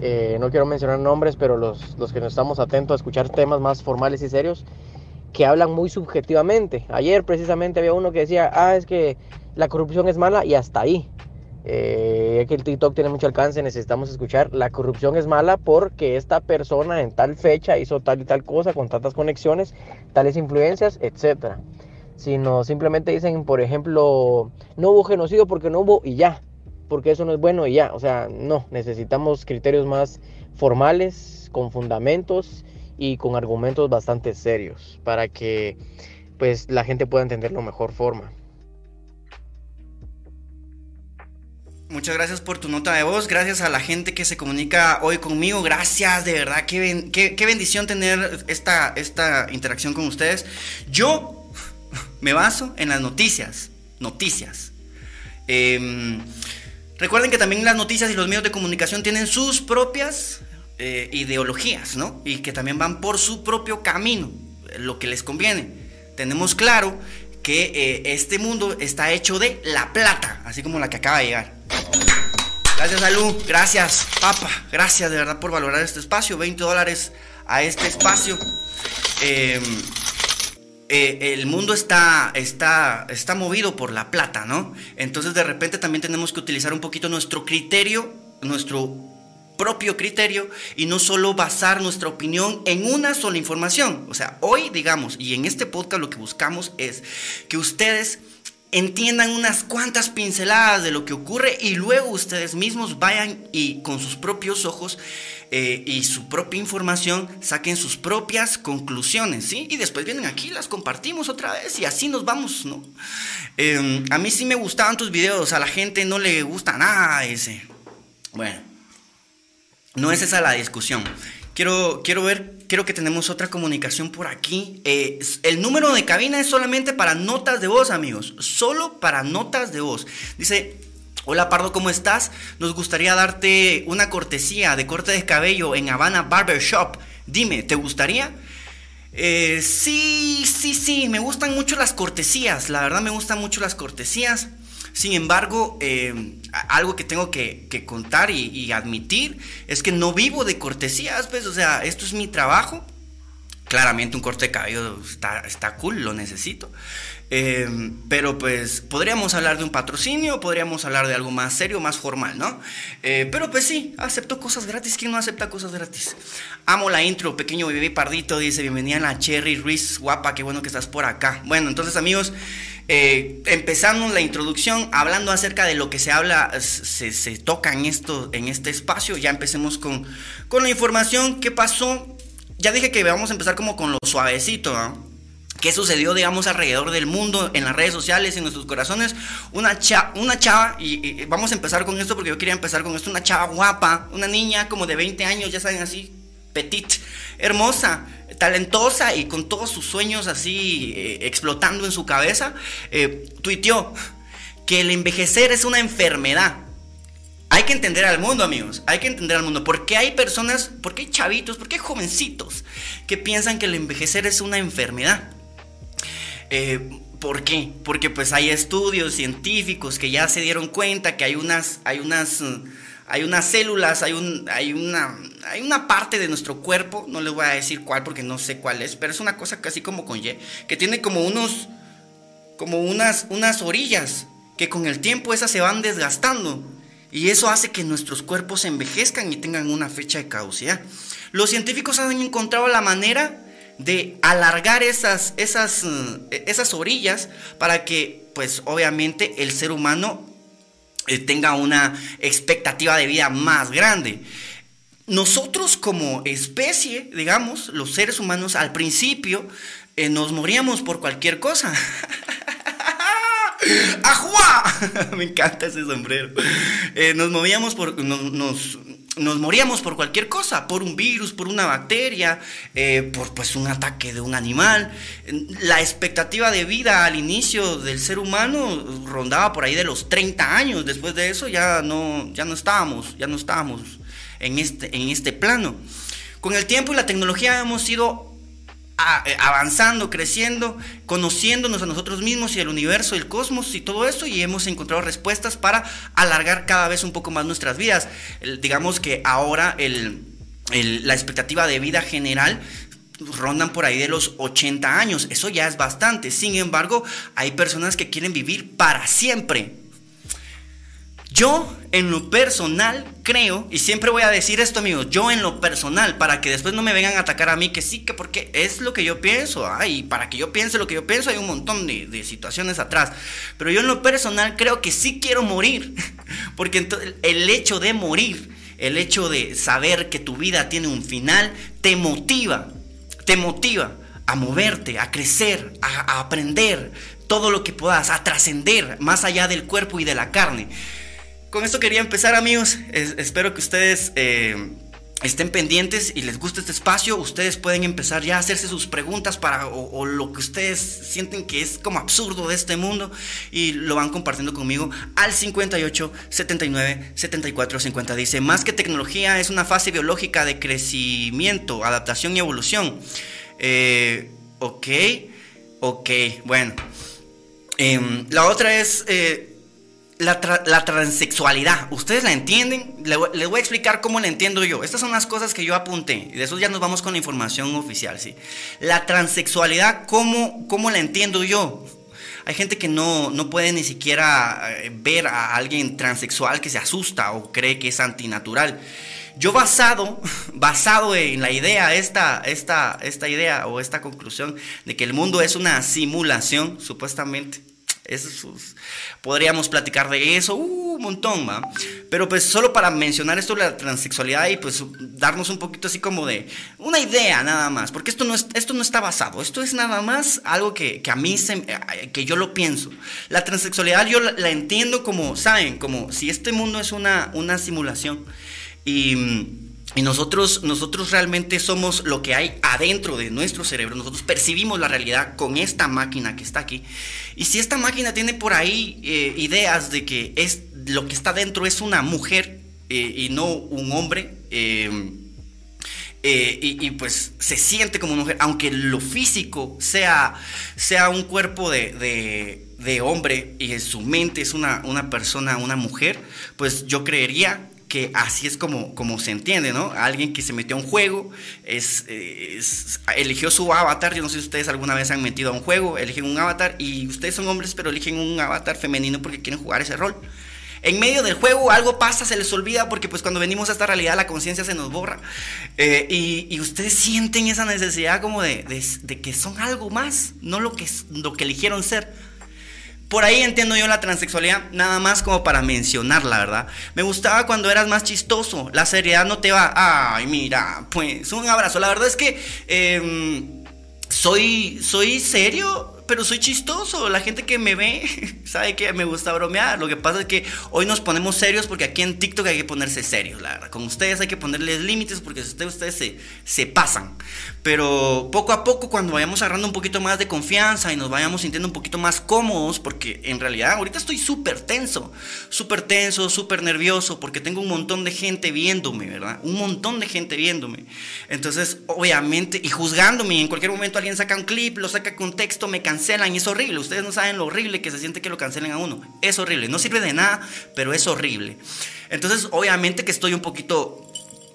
eh, no quiero mencionar nombres, pero los, los que no estamos atentos a escuchar temas más formales y serios, que hablan muy subjetivamente. Ayer precisamente había uno que decía, ah, es que la corrupción es mala y hasta ahí. Eh, que el TikTok tiene mucho alcance, necesitamos escuchar, la corrupción es mala porque esta persona en tal fecha hizo tal y tal cosa, con tantas conexiones, tales influencias, etc. Sino simplemente dicen, por ejemplo, no hubo genocidio porque no hubo y ya, porque eso no es bueno y ya. O sea, no, necesitamos criterios más formales, con fundamentos y con argumentos bastante serios para que pues la gente pueda entenderlo mejor forma. Muchas gracias por tu nota de voz, gracias a la gente que se comunica hoy conmigo, gracias, de verdad, qué, qué, bendición tener esta, esta interacción con ustedes. Yo me baso en las noticias, noticias. Em, recuerden que también las noticias y los medios de comunicación tienen sus propias eh, ideologías, ¿no? Y que también van por su propio camino, lo que les conviene. Tenemos claro que eh, este mundo está hecho de la plata, así como la que acaba de llegar. Gracias, Salud. Gracias, Papa. Gracias de verdad por valorar este espacio. 20 dólares a este espacio. Em, eh, el mundo está, está, está movido por la plata, ¿no? Entonces de repente también tenemos que utilizar un poquito nuestro criterio, nuestro propio criterio y no solo basar nuestra opinión en una sola información. O sea, hoy digamos, y en este podcast lo que buscamos es que ustedes entiendan unas cuantas pinceladas de lo que ocurre y luego ustedes mismos vayan y con sus propios ojos eh, y su propia información saquen sus propias conclusiones, ¿sí? Y después vienen aquí, las compartimos otra vez y así nos vamos, ¿no? Em, a mí sí me gustaban tus videos, a la gente no le gusta nada ese. Bueno, no es esa la discusión. Quiero, quiero ver, quiero que tenemos otra comunicación por aquí. Eh, el número de cabina es solamente para notas de voz, amigos. Solo para notas de voz. Dice, Hola Pardo, ¿cómo estás? Nos gustaría darte una cortesía de corte de cabello en Habana Barber Shop. Dime, ¿te gustaría? Eh, sí, sí, sí, me gustan mucho las cortesías. La verdad me gustan mucho las cortesías. Sin embargo, eh, algo que tengo que, contar y, admitir es que no vivo de cortesías, pues, o sea, esto es mi trabajo. Claramente un corte de cabello está, está cool, lo necesito. Eh, pero pues podríamos hablar de un patrocinio, podríamos hablar de algo más serio, más formal, ¿no? Eh, pero pues sí, acepto cosas gratis. ¿Quién no acepta cosas gratis? Amo la intro, pequeño bebé pardito, dice, bienvenida a la Cherry Ruiz, guapa, qué bueno que estás por acá. Bueno, entonces amigos, eh, empezamos la introducción hablando acerca de lo que se habla, se, se toca en, esto, en este espacio. Ya empecemos con, con la información. ¿Qué pasó? Ya dije que vamos a empezar como con lo suavecito, ¿no? ¿Qué sucedió, digamos, alrededor del mundo, en las redes sociales, en nuestros corazones? Una, una chava, y, vamos a empezar con esto porque yo quería empezar con esto, una chava guapa, una niña como de 20 años, ya saben, así, petit, hermosa, talentosa y con todos sus sueños así eh, explotando en su cabeza, eh, tuiteó que el envejecer es una enfermedad. Hay que entender al mundo, amigos. Hay que entender al mundo. Porque hay personas, porque hay chavitos, porque hay jovencitos que piensan que el envejecer es una enfermedad. Eh, ¿Por qué? Porque pues hay estudios científicos que ya se dieron cuenta que hay unas, hay unas hay unas células, hay, un, hay, una, hay una parte de nuestro cuerpo, no les voy a decir cuál porque no sé cuál es, pero es una cosa casi como con Y, que tiene como unos, como unas, unas orillas, que con el tiempo esas se van desgastando. Y eso hace que nuestros cuerpos envejezcan y tengan una fecha de caducidad. Los científicos han encontrado la manera de alargar esas, esas, esas orillas para que, pues obviamente, el ser humano eh, tenga una expectativa de vida más grande. Nosotros como especie, digamos, los seres humanos al principio eh, nos moríamos por cualquier cosa. ¡Ajua! Me encanta ese sombrero. Eh, nos movíamos por. Nos moríamos por cualquier cosa, por un virus, por una bacteria, eh, por pues un ataque de un animal. La expectativa de vida al inicio del ser humano rondaba por ahí de los 30 años. Después de eso ya no, ya no estábamos, ya no estábamos en este, en este plano. Con el tiempo y la tecnología hemos ido avanzando, creciendo, conociéndonos a nosotros mismos y el universo, el cosmos y todo eso, y hemos encontrado respuestas para alargar cada vez un poco más nuestras vidas. digamos que ahora la expectativa de vida general rondan por ahí de los 80 años, eso ya es bastante, sin embargo, hay personas que quieren vivir para siempre, yo en lo personal creo, y siempre voy a decir esto amigos, yo en lo personal, para que después no me vengan a atacar a mí, que sí, que porque es lo que yo pienso, y para que yo piense lo que yo pienso hay un montón de, situaciones atrás, pero yo en lo personal creo que sí quiero morir, porque el hecho de morir, el hecho de saber que tu vida tiene un final, te motiva, te motiva a moverte, a crecer, a, aprender todo lo que puedas, a trascender más allá del cuerpo y de la carne con esto quería empezar amigos. espero que ustedes eh, estén pendientes y les guste este espacio. Ustedes pueden empezar ya a hacerse sus preguntas para o, lo que ustedes sienten que es como absurdo de este mundo y lo van compartiendo conmigo al 58 79 74 50. Dice, más que tecnología es una fase biológica de crecimiento, adaptación y evolución. Eh, ok, ok, bueno. Em, la otra es... Eh, la, transexualidad, ¿ustedes la entienden? Les voy a explicar cómo la entiendo yo. Estas son las cosas que yo apunté. Y de eso ya nos vamos con la información oficial, ¿sí? La transexualidad, ¿cómo, cómo la entiendo yo? Hay gente que no, no puede ni siquiera eh, ver a alguien transexual que se asusta o cree que es antinatural. Yo basado, basado en la idea, esta, esta, esta idea o esta conclusión de que el mundo es una simulación, supuestamente, eso, podríamos platicar de eso uh, un montón, ¿va? Pero pues solo para mencionar esto de la transexualidad y pues darnos un poquito así como de una idea nada más, porque esto no, es, esto no está basado, esto es nada más algo que, a mí, se, eh, que yo lo pienso. La transexualidad yo la, entiendo como, ¿saben? Como si este mundo es una, una simulación y y nosotros, nosotros realmente somos lo que hay adentro de nuestro cerebro. Nosotros percibimos la realidad con esta máquina que está aquí. Y si esta máquina tiene por ahí eh, ideas de que es, lo que está dentro es una mujer eh, y no un hombre, em, eh, y, pues se siente como una mujer, aunque lo físico sea, sea un cuerpo de, de, hombre y en su mente es una, una persona, una mujer, pues yo creería que así es como, como se entiende, ¿no? Alguien que se metió a un juego, es, eligió su avatar, yo no sé si ustedes alguna vez han metido a un juego, eligen un avatar y ustedes son hombres pero eligen un avatar femenino porque quieren jugar ese rol. En medio del juego algo pasa, se les olvida porque pues cuando venimos a esta realidad la conciencia se nos borra eh, y, ustedes sienten esa necesidad como de, de, que son algo más, no lo que, lo que eligieron ser. Por ahí entiendo yo la transexualidad, nada más como para mencionarla, ¿verdad? Me gustaba cuando eras más chistoso, la seriedad no te va, ay, mira, pues un abrazo. La verdad es que em, soy, soy serio, pero soy chistoso. La gente que me ve sabe que me gusta bromear. Lo que pasa es que hoy nos ponemos serios porque aquí en TikTok hay que ponerse serios, la verdad. Con ustedes hay que ponerles límites porque ustedes, ustedes se, se pasan. Pero poco a poco, cuando vayamos agarrando un poquito más de confianza y nos vayamos sintiendo un poquito más cómodos, porque en realidad ahorita estoy súper tenso, súper tenso, súper nervioso, porque tengo un montón de gente viéndome, ¿verdad? Un montón de gente viéndome. Entonces, obviamente, y juzgándome, en cualquier momento alguien saca un clip, lo saca con texto, me cansa cancelan y es horrible. Ustedes no saben lo horrible que se siente que lo cancelen a uno. Es horrible. No sirve de nada, pero es horrible. Entonces, obviamente que estoy un poquito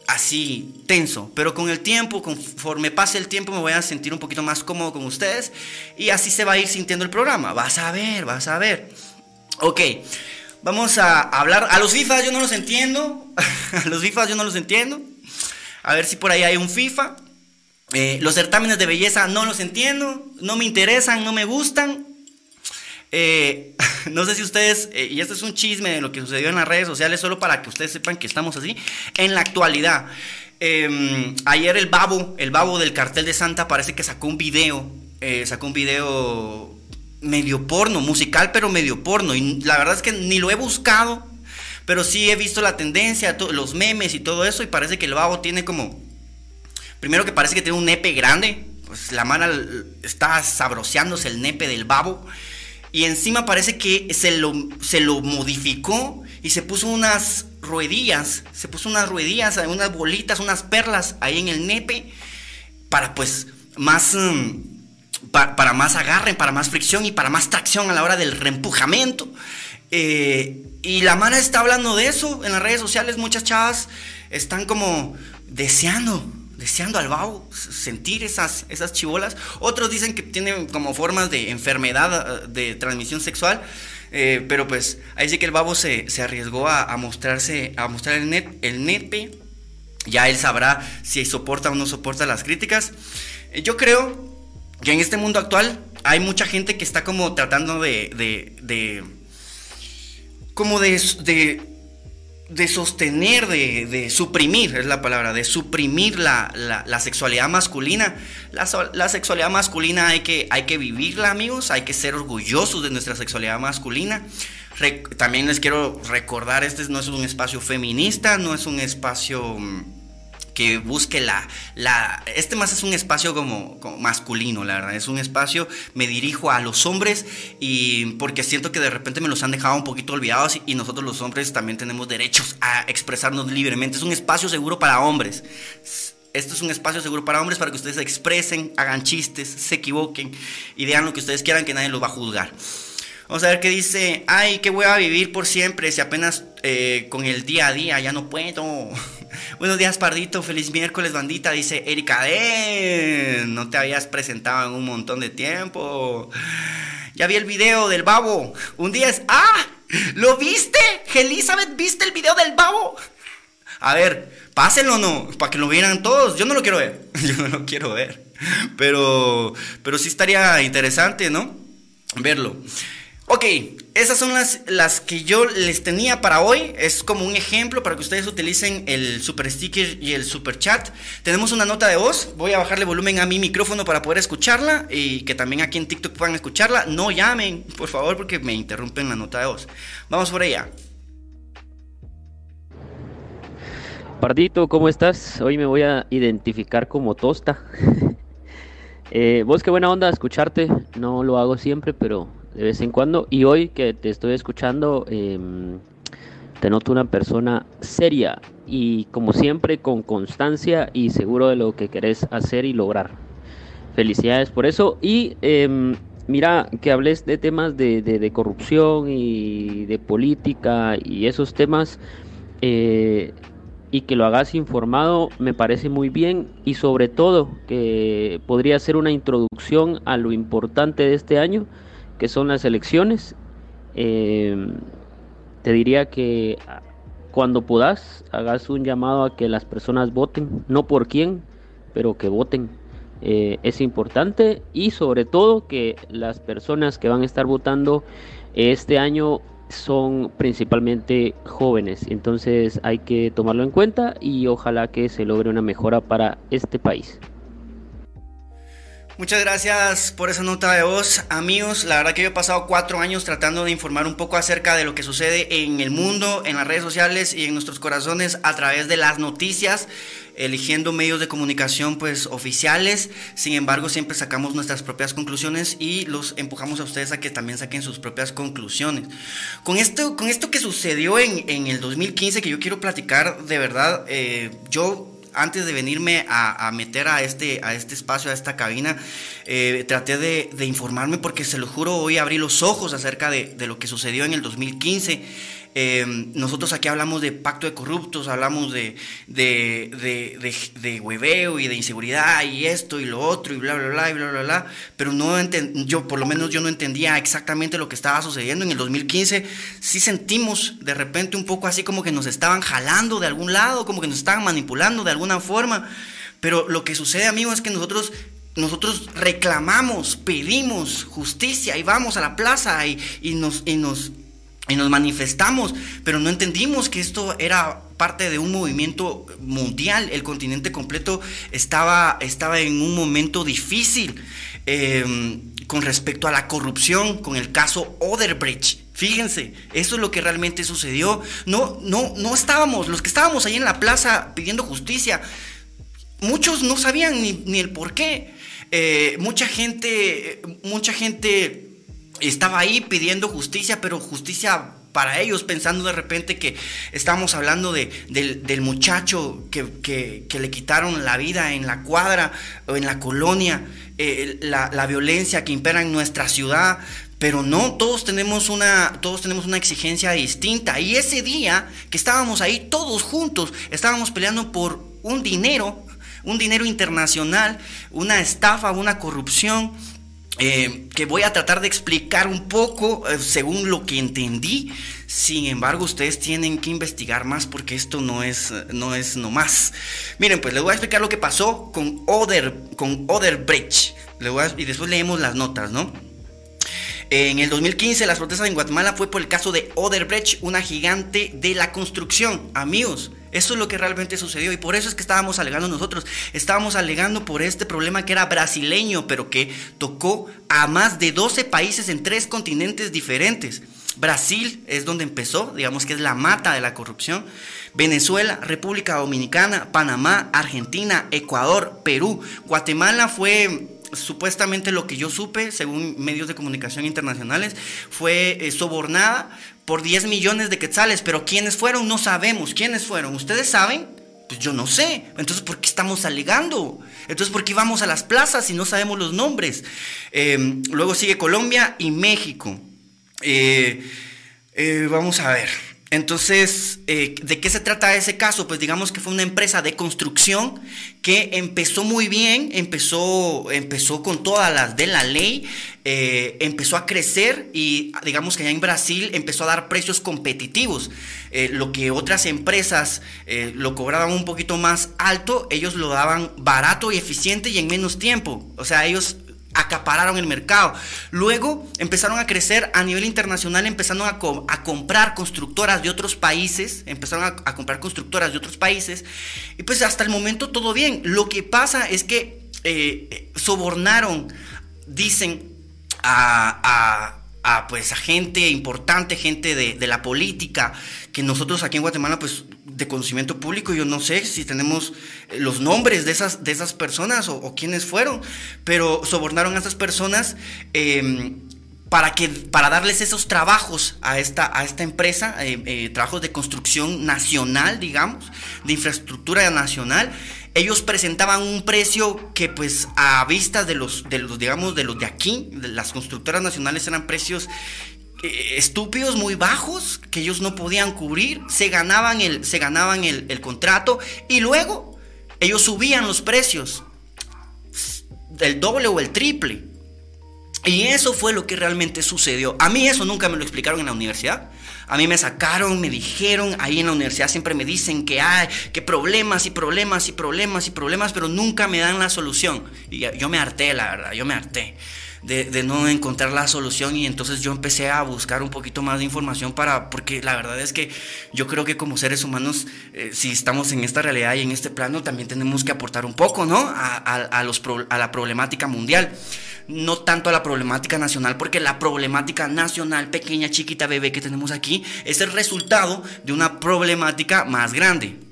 así tenso, pero con el tiempo, conforme pase el tiempo, me voy a sentir un poquito más cómodo con ustedes y así se va a ir sintiendo el programa. Vas a ver, vas a ver. Ok, vamos a hablar. A los FIFAs yo no los entiendo. a los FIFAs yo no los entiendo. A ver si por ahí hay un FIFA. Eh, los certámenes de belleza no los entiendo, no me interesan, no me gustan. Eh, no sé si ustedes, eh, y esto es un chisme de lo que sucedió en las redes sociales, solo para que ustedes sepan que estamos así. En la actualidad, em, ayer el babo, el babo del cartel de Santa parece que sacó un video, sacó un video medio porno, musical, pero medio porno. Y la verdad es que ni lo he buscado, pero sí he visto la tendencia, los memes y todo eso, y parece que el babo tiene como, primero que parece que tiene un nepe grande, pues la mano está sabroseándose el nepe del babo, y encima parece que se lo, se lo modificó y se puso unas ruedillas, se puso unas ruedillas, unas bolitas, unas perlas ahí en el nepe, para pues más... Mm, para, más agarre, para más fricción y para más tracción a la hora del reempujamiento. Eh, y la Mara está hablando de eso en las redes sociales. Muchas chavas están como deseando, deseando al babo, sentir esas, esas chivolas. Otros dicen que tienen como formas de enfermedad eh, de transmisión sexual. Eh, pero pues ahí sí que el babo se, arriesgó a, mostrarse, a mostrar el, net, el nepe. Ya él sabrá si soporta o no soporta las críticas. yo creo que en este mundo actual hay mucha gente que está como tratando de, de, de como de, de sostener, de, de, suprimir, es la palabra, de suprimir la, la, sexualidad masculina. La, la, sexualidad masculina hay que, hay que vivirla, amigos, hay que ser orgullosos de nuestra sexualidad masculina. también les quiero recordar, este no es un espacio feminista, no es un espacio mm, que busque la, la... Este más es un espacio como, masculino, la verdad. Es un espacio, me dirijo a los hombres y porque siento que de repente me los han dejado un poquito olvidados y, nosotros los hombres también tenemos derechos a expresarnos libremente. Es un espacio seguro para hombres. Esto es un espacio seguro para hombres para que ustedes se expresen, hagan chistes, se equivoquen y digan lo que ustedes quieran que nadie los va a juzgar. Vamos a ver qué dice, ay, qué voy a vivir por siempre si apenas eh, con el día a día ya no puedo. Buenos días, Pardito. Feliz miércoles, bandita. Dice Erika de No te habías presentado en un montón de tiempo. Ya vi el video del babo. Un día es. ¡Ah! ¿Lo viste? Elizabeth, ¿viste el video del babo? A ver, pásenlo no, para que lo vieran todos. Yo no lo quiero ver. Yo no lo quiero ver. Pero, pero sí estaría interesante, ¿no? Verlo. Ok, esas son las, las que yo les tenía para hoy. Es como un ejemplo para que ustedes utilicen el super sticker y el super chat. Tenemos una nota de voz. Voy a bajarle volumen a mi micrófono para poder escucharla y que también aquí en TikTok puedan escucharla. No llamen, por favor, porque me interrumpen la nota de voz. Vamos por allá. Pardito, ¿cómo estás? Hoy me voy a identificar como Tosta. eh, vos qué buena onda escucharte. No lo hago siempre, pero de vez en cuando. Y hoy que te estoy escuchando, em, te noto una persona seria y como siempre con constancia y seguro de lo que querés hacer y lograr. Felicidades por eso. Y em, mira, que hables de temas de, de, corrupción y de política y esos temas. Eh, y que lo hagas informado me parece muy bien y sobre todo que podría ser una introducción a lo importante de este año que son las elecciones. Em, te diría que cuando puedas, hagas un llamado a que las personas voten, no por quién, pero que voten. Eh, es importante y sobre todo que las personas que van a estar votando este año son principalmente jóvenes, entonces hay que tomarlo en cuenta y ojalá que se logre una mejora para este país. Muchas gracias por esa nota de voz, amigos. La verdad que yo he pasado cuatro años tratando de informar un poco acerca de lo que sucede en el mundo, en las redes sociales y en nuestros corazones a través de las noticias, eligiendo medios de comunicación pues oficiales. Sin embargo, siempre sacamos nuestras propias conclusiones y los empujamos a ustedes a que también saquen sus propias conclusiones. Con esto, con esto que sucedió en, el 2015, que yo quiero platicar de verdad, eh, yo antes de venirme a, meter a este, a este espacio, a esta cabina, eh, traté de, informarme porque se lo juro, hoy abrí los ojos acerca de, de lo que sucedió en el 2015. Em, nosotros aquí hablamos de pacto de corruptos, hablamos de, hueveo y de inseguridad y esto y lo otro y bla, bla, bla, y bla, bla, bla, pero no yo, por lo menos yo no entendía exactamente lo que estaba sucediendo. En el 2015 sí sentimos de repente un poco así como que nos estaban jalando de algún lado, como que nos estaban manipulando de alguna forma, pero lo que sucede, amigo, es que nosotros nosotros reclamamos, pedimos justicia y vamos a la plaza y, nos, y nos y nos manifestamos, pero no entendimos que esto era parte de un movimiento mundial. El continente completo estaba, estaba en un momento difícil em, con respecto a la corrupción, con el caso Oderbrecht. Fíjense, eso es lo que realmente sucedió. No, no, no estábamos, los que estábamos ahí en la plaza pidiendo justicia, muchos no sabían ni, el por qué. Eh, mucha gente, mucha gente estaba ahí pidiendo justicia, pero justicia para ellos, pensando de repente que estábamos hablando de, del, muchacho que, le quitaron la vida en la cuadra o en la colonia, eh, la, la, violencia que impera en nuestra ciudad, pero no, todos tenemos una, todos tenemos una exigencia distinta. Y ese día que estábamos ahí todos juntos, estábamos peleando por un dinero, un dinero internacional, una estafa, una corrupción. Eh, que voy a tratar de explicar un poco eh, según lo que entendí. Sin embargo, ustedes tienen que investigar más porque esto no es, no es nomás. Miren, pues les voy a explicar lo que pasó con Oder, con Bridge. y después leemos las notas, ¿no? En el 2015 las protestas en Guatemala fue por el caso de Oderbrecht, una gigante de la construcción. Amigos, eso es lo que realmente sucedió y por eso es que estábamos alegando nosotros. Estábamos alegando por este problema que era brasileño, pero que tocó a más de 12 países en tres continentes diferentes. Brasil es donde empezó, digamos que es la mata de la corrupción. Venezuela, República Dominicana, Panamá, Argentina, Ecuador, Perú. Guatemala fue supuestamente lo que yo supe, según medios de comunicación internacionales, fue eh, sobornada por 10 millones de quetzales, pero ¿quiénes fueron? No sabemos. ¿Quiénes fueron? ¿Ustedes saben? Pues yo no sé. Entonces, ¿por qué estamos alegando? Entonces, ¿por qué vamos a las plazas si no sabemos los nombres? Em, luego sigue Colombia y México. Eh, eh, vamos a ver. Entonces, eh, ¿de qué se trata ese caso? Pues digamos que fue una empresa de construcción que empezó muy bien, empezó, empezó con todas las de la ley, eh, empezó a crecer y digamos que allá en Brasil empezó a dar precios competitivos. Eh, lo que otras empresas lo cobraban un poquito más alto, ellos lo daban barato y eficiente y en menos tiempo. O sea, ellos acapararon el mercado. Luego empezaron a crecer a nivel internacional, empezaron a, comprar constructoras de otros países, empezaron a, comprar constructoras de otros países, y pues hasta el momento todo bien. Lo que pasa es que eh, sobornaron, dicen, a a, pues, a gente importante, gente de, la política, que nosotros aquí en Guatemala, pues de conocimiento público, yo no sé si tenemos eh, los nombres de esas, de esas personas o, quiénes fueron, pero sobornaron a esas personas em, para, que, para darles esos trabajos a esta, a esta empresa, eh, eh, trabajos de construcción nacional, digamos, de infraestructura nacional. Ellos presentaban un precio que pues a vista de los, de los digamos, de los de aquí, las constructoras nacionales eran precios estúpidos, muy bajos, que ellos no podían cubrir, se ganaban el, se ganaban el, el contrato y luego ellos subían los precios del doble o el triple. Y eso fue lo que realmente sucedió. A mí eso nunca me lo explicaron en la universidad. A mí me sacaron, me dijeron, ahí en la universidad siempre me dicen que hay, que problemas y problemas y problemas y problemas, pero nunca me dan la solución. Y yo me harté, la verdad, yo me harté. De, no encontrar la solución y entonces yo empecé a buscar un poquito más de información para, porque la verdad es que yo creo que como seres humanos, eh, si estamos en esta realidad y en este plano, también tenemos que aportar un poco, ¿no? A, a la problemática mundial no tanto a la problemática nacional, porque la problemática nacional, pequeña, chiquita, bebé que tenemos aquí, es el resultado de una problemática más grande.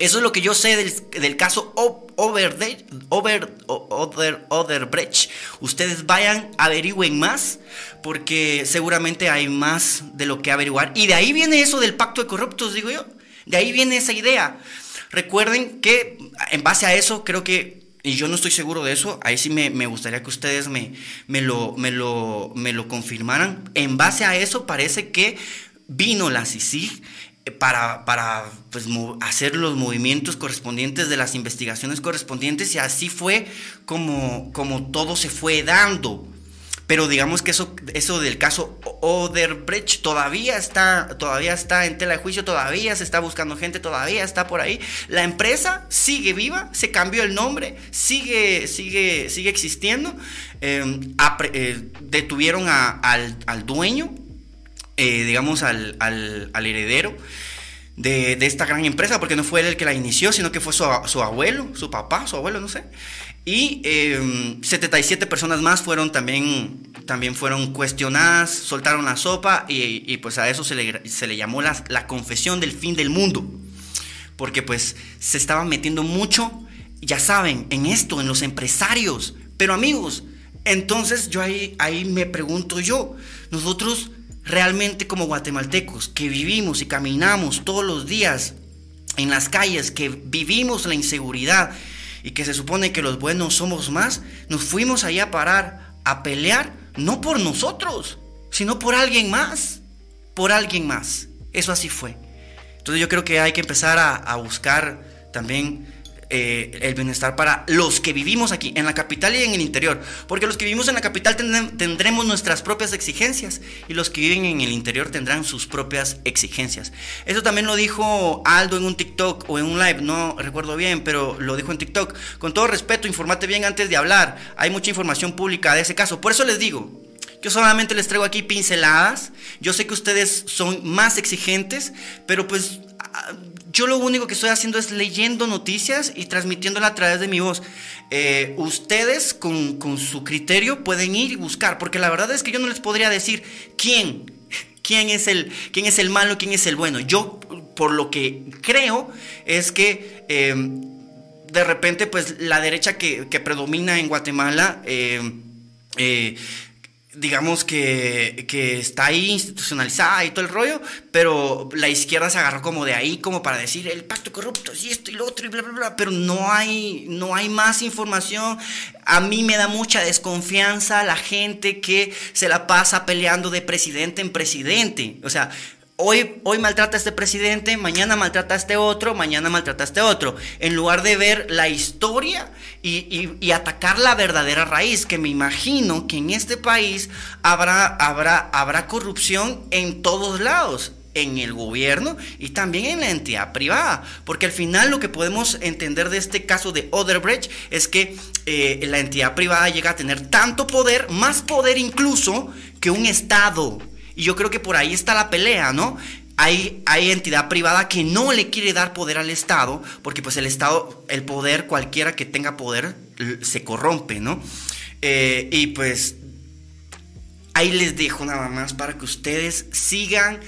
Eso es lo que yo sé del, caso Over, Over, Oderbrecht. Ustedes vayan, averigüen más, porque seguramente hay más de lo que averiguar. Y de ahí viene eso del pacto de corruptos, digo yo. De ahí viene esa idea. Recuerden que en base a eso creo que y yo no estoy seguro de eso, ahí sí me, gustaría que ustedes me, me, lo, me, lo, me lo confirmaran. En base a eso parece que vino la CICIG para, para pues, hacer los movimientos correspondientes de las investigaciones correspondientes y así fue como, como todo se fue dando. Pero digamos que eso, eso del caso Oderbrecht todavía está, todavía está en tela de juicio, todavía se está buscando gente, todavía está por ahí. La empresa sigue viva, se cambió el nombre, sigue, sigue, sigue existiendo. Em, eh, detuvieron al, dueño, eh, digamos al, al heredero de, esta gran empresa, porque no fue él el que la inició, sino que fue su, su abuelo, su papá, su abuelo, no sé. Y 77 em, personas más fueron también, también fueron cuestionadas, soltaron la sopa y, pues a eso se le, se le llamó la, la, confesión del fin del mundo. Porque pues se estaba metiendo mucho, ya saben, en esto, en los empresarios. Pero amigos, entonces yo ahí, ahí me pregunto yo, nosotros realmente como guatemaltecos que vivimos y caminamos todos los días en las calles, que vivimos la inseguridad, y que se supone que los buenos somos más, nos fuimos allá a parar a pelear, no por nosotros, sino por alguien más, por alguien más. Eso así fue. Entonces yo creo que hay que empezar a, a buscar también eh, el bienestar para los que vivimos aquí, en la capital y en el interior. Porque los que vivimos en la capital tendremos nuestras propias exigencias y los que viven en el interior tendrán sus propias exigencias. Eso también lo dijo Aldo en un TikTok o en un live, no recuerdo bien, pero lo dijo en TikTok. Con todo respeto, informate bien antes de hablar. Hay mucha información pública de ese caso. Por eso les digo, yo solamente les traigo aquí pinceladas. Yo sé que ustedes son más exigentes, pero pues yo lo único que estoy haciendo es leyendo noticias y transmitiéndola a través de mi voz. Eh, ustedes con, su criterio pueden ir y buscar, porque la verdad es que yo no les podría decir quién, quién es el, quién es el malo, quién es el bueno. Yo, por lo que creo, es que eh, de repente, pues la derecha que, predomina en Guatemala, eh, digamos que, está ahí institucionalizada y todo el rollo, pero la izquierda se agarró como de ahí como para decir el pacto corrupto y esto y lo otro y bla bla bla, pero no hay no hay más información. A mí me da mucha desconfianza la gente que se la pasa peleando de presidente en presidente. O sea, Hoy, maltrata a este presidente, mañana maltrata a este otro, mañana maltrata a este otro. En lugar de ver la historia y, atacar la verdadera raíz, que me imagino que en este país habrá corrupción en todos lados en el gobierno y también en la entidad privada. Porque al final lo que podemos entender de este caso de Oderbrecht es que eh, la entidad privada llega a tener tanto poder, más poder incluso que un Estado. Y yo creo que por ahí está la pelea, ¿no? Hay, hay, entidad privada que no le quiere dar poder al Estado, porque pues el Estado, el poder, cualquiera que tenga poder, se corrompe, ¿no? Eh, y pues ahí les dejo nada más para que ustedes sigan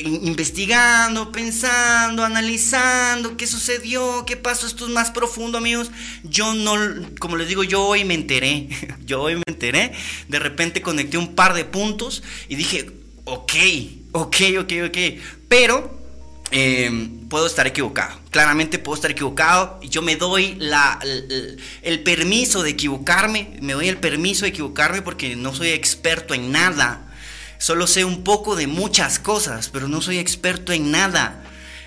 investigando, pensando, analizando qué sucedió, qué pasó, esto es más profundo, amigos. Yo no, como les digo, yo hoy me enteré, yo hoy me enteré, de repente conecté un par de puntos y dije, ok, ok, ok, ok, pero eh, puedo estar equivocado. Claramente puedo estar equivocado. y Yo me doy el, permiso de equivocarme. Me doy el permiso de equivocarme porque no soy experto en nada. Solo sé un poco de muchas cosas, pero no soy experto en nada.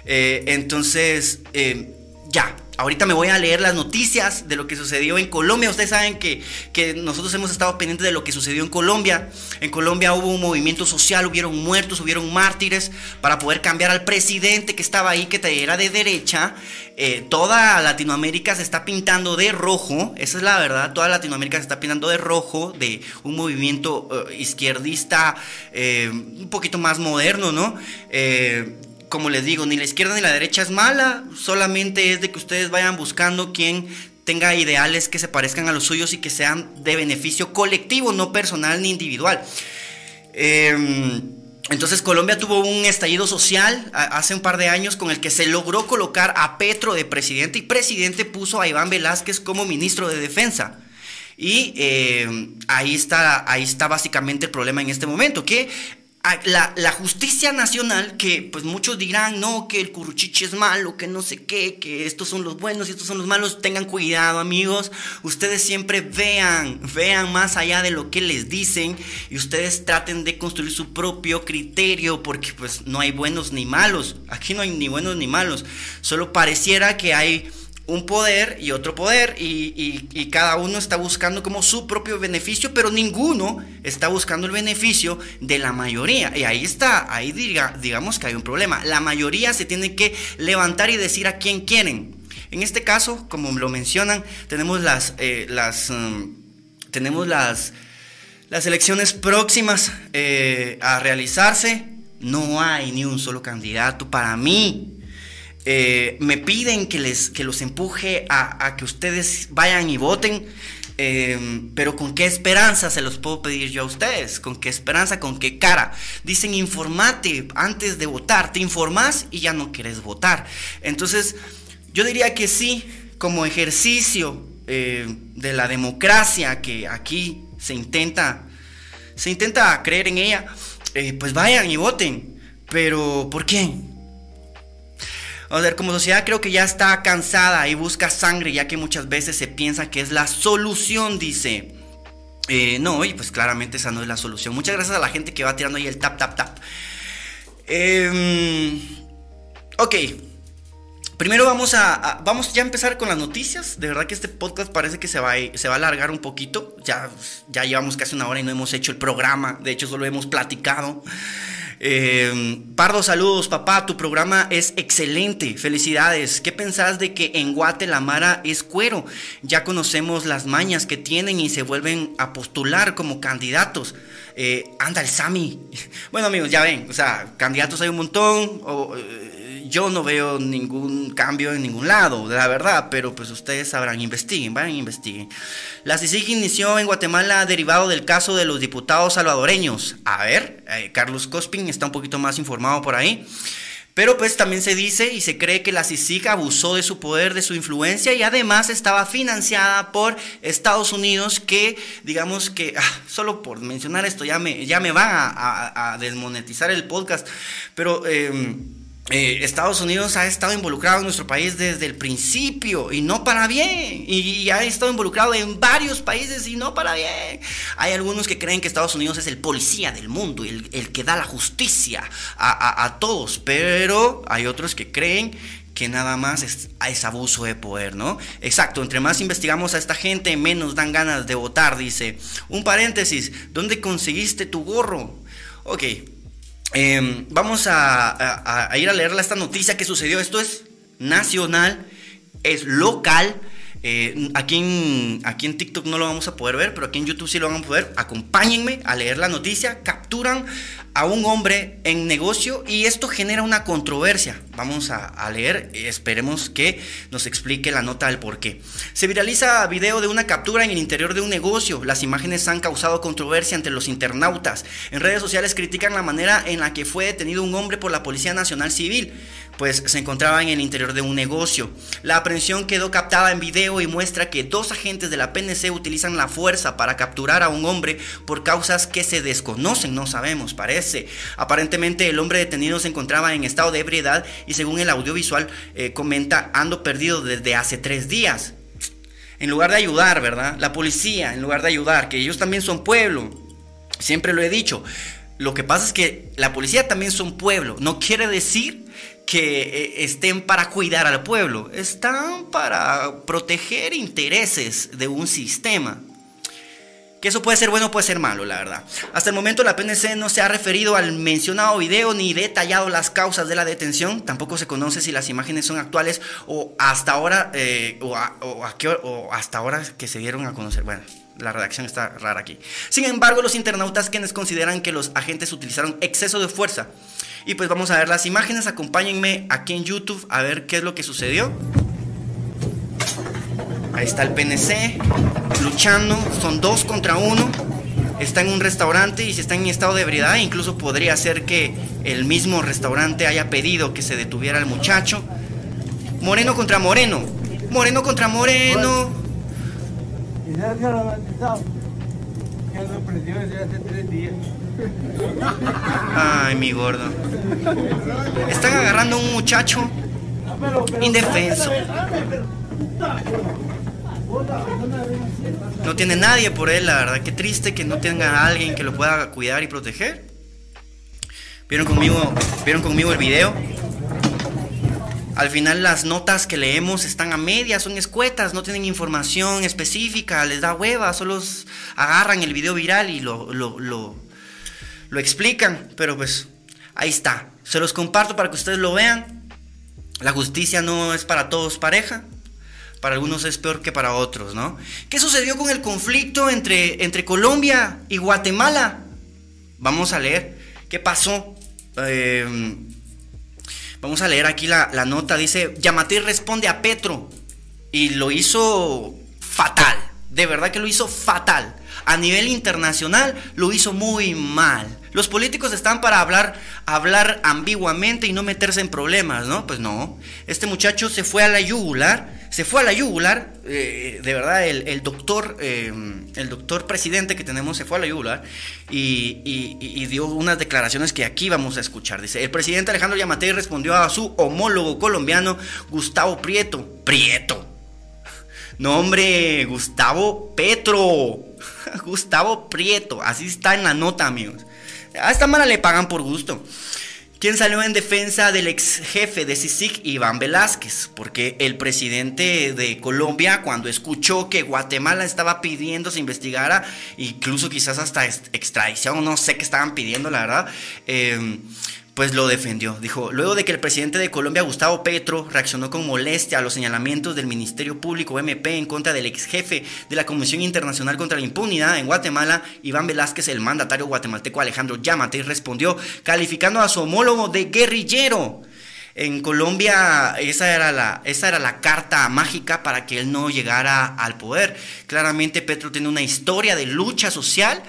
Eh, entonces, eh, ya, ahorita me voy a leer las noticias de lo que sucedió en Colombia. Ustedes saben que, que, nosotros hemos estado pendientes de lo que sucedió en Colombia. En Colombia hubo un movimiento social, hubieron muertos, hubieron mártires para poder cambiar al presidente que estaba ahí, que era de derecha. Eh, toda Latinoamérica se está pintando de rojo, esa es la verdad, toda Latinoamérica se está pintando de rojo, de un movimiento eh, izquierdista eh, un poquito más moderno, ¿no? Como les digo, ni la izquierda ni la derecha es mala, solamente es de que ustedes vayan buscando quien tenga ideales que se parezcan a los suyos y que sean de beneficio colectivo, no personal ni individual. Em, entonces Colombia tuvo un estallido social hace un par de años con el que se logró colocar a Petro de presidente y presidente puso a Iván Velázquez como ministro de defensa. Y em, ahí, está, ahí está básicamente el problema en este momento, que la, justicia nacional, que pues muchos dirán, no, que el curruchiche es malo, que no sé qué, que estos son los buenos y estos son los malos, tengan cuidado amigos, ustedes siempre vean, vean más allá de lo que les dicen y ustedes traten de construir su propio criterio, porque pues no hay buenos ni malos, aquí no hay ni buenos ni malos, solo pareciera que hay un poder y otro poder y, cada uno está buscando como su propio beneficio, pero ninguno está buscando el beneficio de la mayoría. Y ahí está, ahí diga, digamos que hay un problema. La mayoría se tiene que levantar y decir a quién quieren. En este caso, como lo mencionan, tenemos las, eh, las, um, tenemos las, las elecciones próximas eh, a realizarse no hay ni un solo candidato para mí. Eh, me piden que, les, que los empuje a, que ustedes vayan y voten. Em, pero con qué esperanza se los puedo pedir yo a ustedes, con qué esperanza, con qué cara. Dicen informate antes de votar, te informas y ya no quieres votar. Entonces, yo diría que sí, como ejercicio eh, de la democracia que aquí se intenta, se intenta creer en ella, eh, pues vayan y voten. Pero, ¿por qué? A ver, como sociedad creo que ya está cansada y busca sangre, ya que muchas veces se piensa que es la solución, dice. Eh, no, y pues claramente esa no es la solución. Muchas gracias a la gente que va tirando ahí el tap, tap, tap. Em, ok. Primero vamos a, vamos ya a empezar con las noticias. De verdad que este podcast parece que se va, a, se va a alargar un poquito. Ya, ya llevamos casi una hora y no hemos hecho el programa. De hecho, solo hemos platicado. Eh, Pardo, saludos, papá. Tu programa es excelente. Felicidades. ¿Qué pensás de que en Guate la Mara es cuero? Ya conocemos las mañas que tienen y se vuelven a postular como candidatos. Eh, anda el Sami. Bueno, amigos, ya ven. O sea, candidatos hay un montón. O, eh, yo no veo ningún cambio en ningún lado, la verdad, pero pues ustedes sabrán, investiguen, vayan, investiguen. La CICIG inició en Guatemala derivado del caso de los diputados salvadoreños. A ver, eh, Carlos Cospin está un poquito más informado por ahí. Pero pues también se dice y se cree que la CICIG abusó de su poder, de su influencia y además estaba financiada por Estados Unidos que, digamos que, ah, solo por mencionar esto ya me, ya me van a, desmonetizar el podcast, pero... Em, eh, Estados Unidos ha estado involucrado en nuestro país desde el principio y no para bien. Y, ha estado involucrado en varios países y no para bien. Hay algunos que creen que Estados Unidos es el policía del mundo y el, que da la justicia a, todos. Pero hay otros que creen que nada más es, es, abuso de poder, ¿no? Exacto, entre más investigamos a esta gente, menos dan ganas de votar, dice. Un paréntesis, ¿dónde conseguiste tu gorro? Ok, Em, vamos a, ir a leerla esta noticia que sucedió. Esto es nacional, es local. Eh, aquí, en, aquí en TikTok no lo vamos a poder ver, pero aquí en YouTube sí lo van a poder. Acompáñenme a leer la noticia. Capturan a un hombre en negocio y esto genera una controversia. Vamos a, leer, esperemos que nos explique la nota del por qué. Se viraliza video de una captura en el interior de un negocio. Las imágenes han causado controversia entre los internautas. En redes sociales critican la manera en la que fue detenido un hombre por la Policía Nacional Civil pues se encontraba en el interior de un negocio. La aprehensión quedó captada en video y muestra que dos agentes de la PNC utilizan la fuerza para capturar a un hombre por causas que se desconocen, no sabemos, parece. Aparentemente el hombre detenido se encontraba en estado de ebriedad y según el audiovisual eh, comenta ando perdido desde hace tres días. En lugar de ayudar, ¿verdad? La policía, en lugar de ayudar, que ellos también son pueblo. Siempre lo he dicho. Lo que pasa es que la policía también son pueblo. No quiere decir que eh, estén para cuidar al pueblo, están para proteger intereses de un sistema. Que eso puede ser bueno, puede ser malo, la verdad. Hasta el momento la PNC no se ha referido al mencionado video ni detallado las causas de la detención. Tampoco se conoce si las imágenes son actuales o hasta ahora eh, o, o hasta ahora que se dieron a conocer. Bueno, la redacción está rara aquí. Sin embargo, los internautas quienes consideran que los agentes utilizaron exceso de fuerza y pues vamos a ver las imágenes, acompáñenme aquí en YouTube a ver qué es lo que sucedió. Ahí está el PNC luchando, son dos contra uno. Está en un restaurante y si está en estado de ebriedad, incluso podría ser que el mismo restaurante haya pedido que se detuviera el muchacho. Moreno contra Moreno. Moreno contra Moreno. Ay, mi gordo. Están agarrando a un muchacho indefenso. No tiene nadie por él, la verdad. Qué triste que no tenga a alguien que lo pueda cuidar y proteger. ¿Vieron conmigo, ¿vieron conmigo el video? Al final las notas que leemos están a medias, son escuetas, no tienen información específica, les da hueva, solo agarran el video viral y lo, lo, lo, lo explican, pero pues ahí está. Se los comparto para que ustedes lo vean. La justicia no es para todos pareja. Para algunos es peor que para otros, ¿no? ¿Qué sucedió con el conflicto entre, entre Colombia y Guatemala? Vamos a leer qué pasó. Em, vamos a leer aquí la, la nota. Dice, Yamate responde a Petro. Y lo hizo fatal. De verdad que lo hizo fatal. A nivel internacional lo hizo muy mal. Los políticos están para hablar, hablar ambiguamente y no meterse en problemas, ¿no? Pues no. Este muchacho se fue a la yugular, se fue a la yugular, eh, de verdad, el, doctor, eh, el doctor presidente que tenemos se fue a la yugular y, y, dio unas declaraciones que aquí vamos a escuchar. Dice, el presidente Alejandro Yamatei respondió a su homólogo colombiano Gustavo Prieto. Prieto. No, hombre, Gustavo Petro. Gustavo Prieto. Así está en la nota, amigos. A esta mala le pagan por gusto. ¿Quién salió en defensa del ex jefe de CICIC, Iván Velázquez? Porque el presidente de Colombia, cuando escuchó que Guatemala estaba pidiendo se investigara, incluso quizás hasta extradición, no sé qué estaban pidiendo, la verdad, eh, pues lo defendió. Dijo, luego de que el presidente de Colombia, Gustavo Petro, reaccionó con molestia a los señalamientos del Ministerio Público MP en contra del ex jefe de la Comisión Internacional contra la Impunidad en Guatemala, Iván Velázquez, el mandatario guatemalteco Alejandro Yamate, respondió calificando a su homólogo de guerrillero. En Colombia esa era, la, esa era la carta mágica para que él no llegara al poder. Claramente Petro tiene una historia de lucha social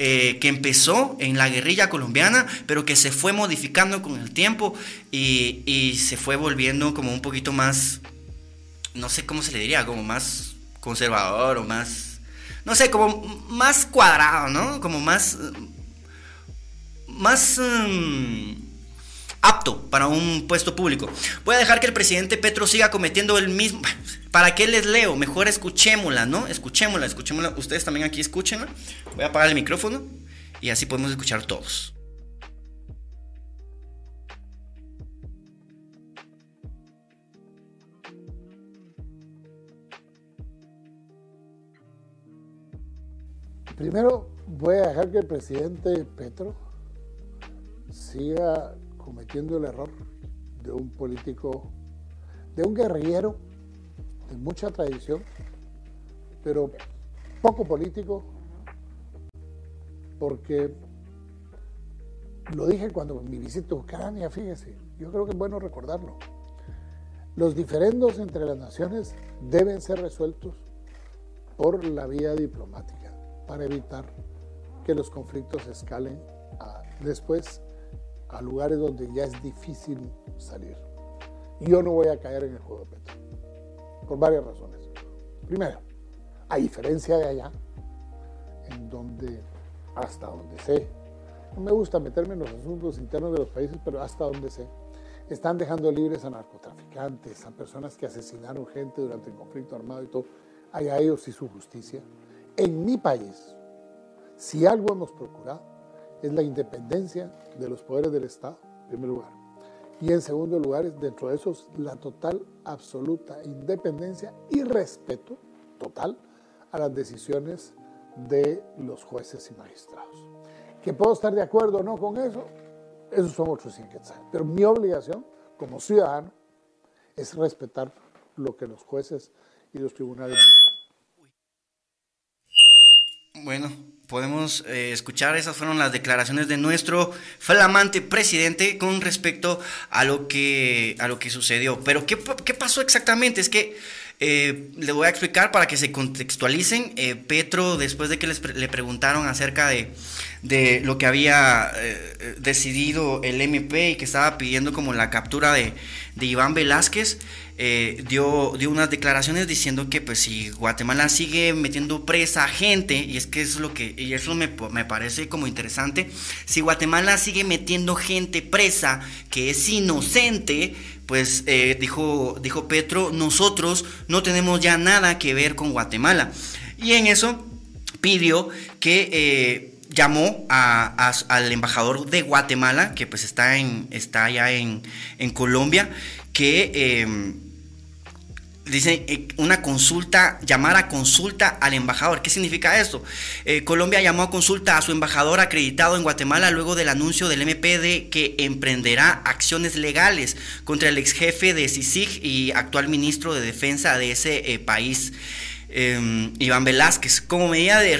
eh, que empezó en la guerrilla colombiana, pero que se fue modificando con el tiempo y, se fue volviendo como un poquito más, no sé cómo se le diría, como más conservador o más, no sé, como más cuadrado, ¿no? Como más, más... Mm, apto para un puesto público. Voy a dejar que el presidente Petro siga cometiendo el mismo... ¿Para qué les leo? Mejor escuchémosla, ¿no? Escuchémosla, escuchémosla. Ustedes también aquí escúchenla. Voy a apagar el micrófono y así podemos escuchar todos. Primero voy a dejar que el presidente Petro siga cometiendo el error de un político, de un guerrillero de mucha tradición, pero poco político, porque lo dije cuando mi visita a Ucrania, fíjese, yo creo que es bueno recordarlo. Los diferendos entre las naciones deben ser resueltos por la vía diplomática para evitar que los conflictos escalen después a lugares donde ya es difícil salir. Yo no voy a caer en el juego de Petro, por varias razones. Primero, a diferencia de allá, en donde, hasta donde sé, no me gusta meterme en los asuntos internos de los países, pero hasta donde sé, están dejando libres a narcotraficantes, a personas que asesinaron gente durante el conflicto armado y todo, hay a ellos y su justicia. En mi país, si algo hemos procurado, es la independencia de los poderes del Estado, en primer lugar. Y en segundo lugar, dentro de esos, la total, absoluta independencia y respeto total a las decisiones de los jueces y magistrados. Que puedo estar de acuerdo o no con eso, esos son otros 100 Pero mi obligación como ciudadano es respetar lo que los jueces y los tribunales dictan. Bueno, podemos eh, escuchar, esas fueron las declaraciones de nuestro flamante presidente con respecto a lo que, a lo que sucedió. Pero ¿qué, qué pasó exactamente? Es que eh, le voy a explicar para que se contextualicen. Eh, Petro, después de que les le preguntaron acerca de, de lo que había eh, decidido el MP y que estaba pidiendo como la captura de, de Iván Velázquez, dio, dio unas declaraciones diciendo que pues si Guatemala sigue metiendo presa a gente, y es que eso es lo que, y eso me, me parece como interesante, si Guatemala sigue metiendo gente presa que es inocente, pues eh, dijo, dijo Petro, nosotros no tenemos ya nada que ver con Guatemala. Y en eso pidió que eh, llamó al embajador de Guatemala, que pues está, en, está allá en, en Colombia, que em, Dice eh, una consulta, llamar a consulta al embajador. ¿Qué significa esto? Eh, Colombia llamó a consulta a su embajador acreditado en Guatemala luego del anuncio del MP de que emprenderá acciones legales contra el ex jefe de CICIG y actual ministro de defensa de ese eh, país, em, Iván Velázquez, como medida de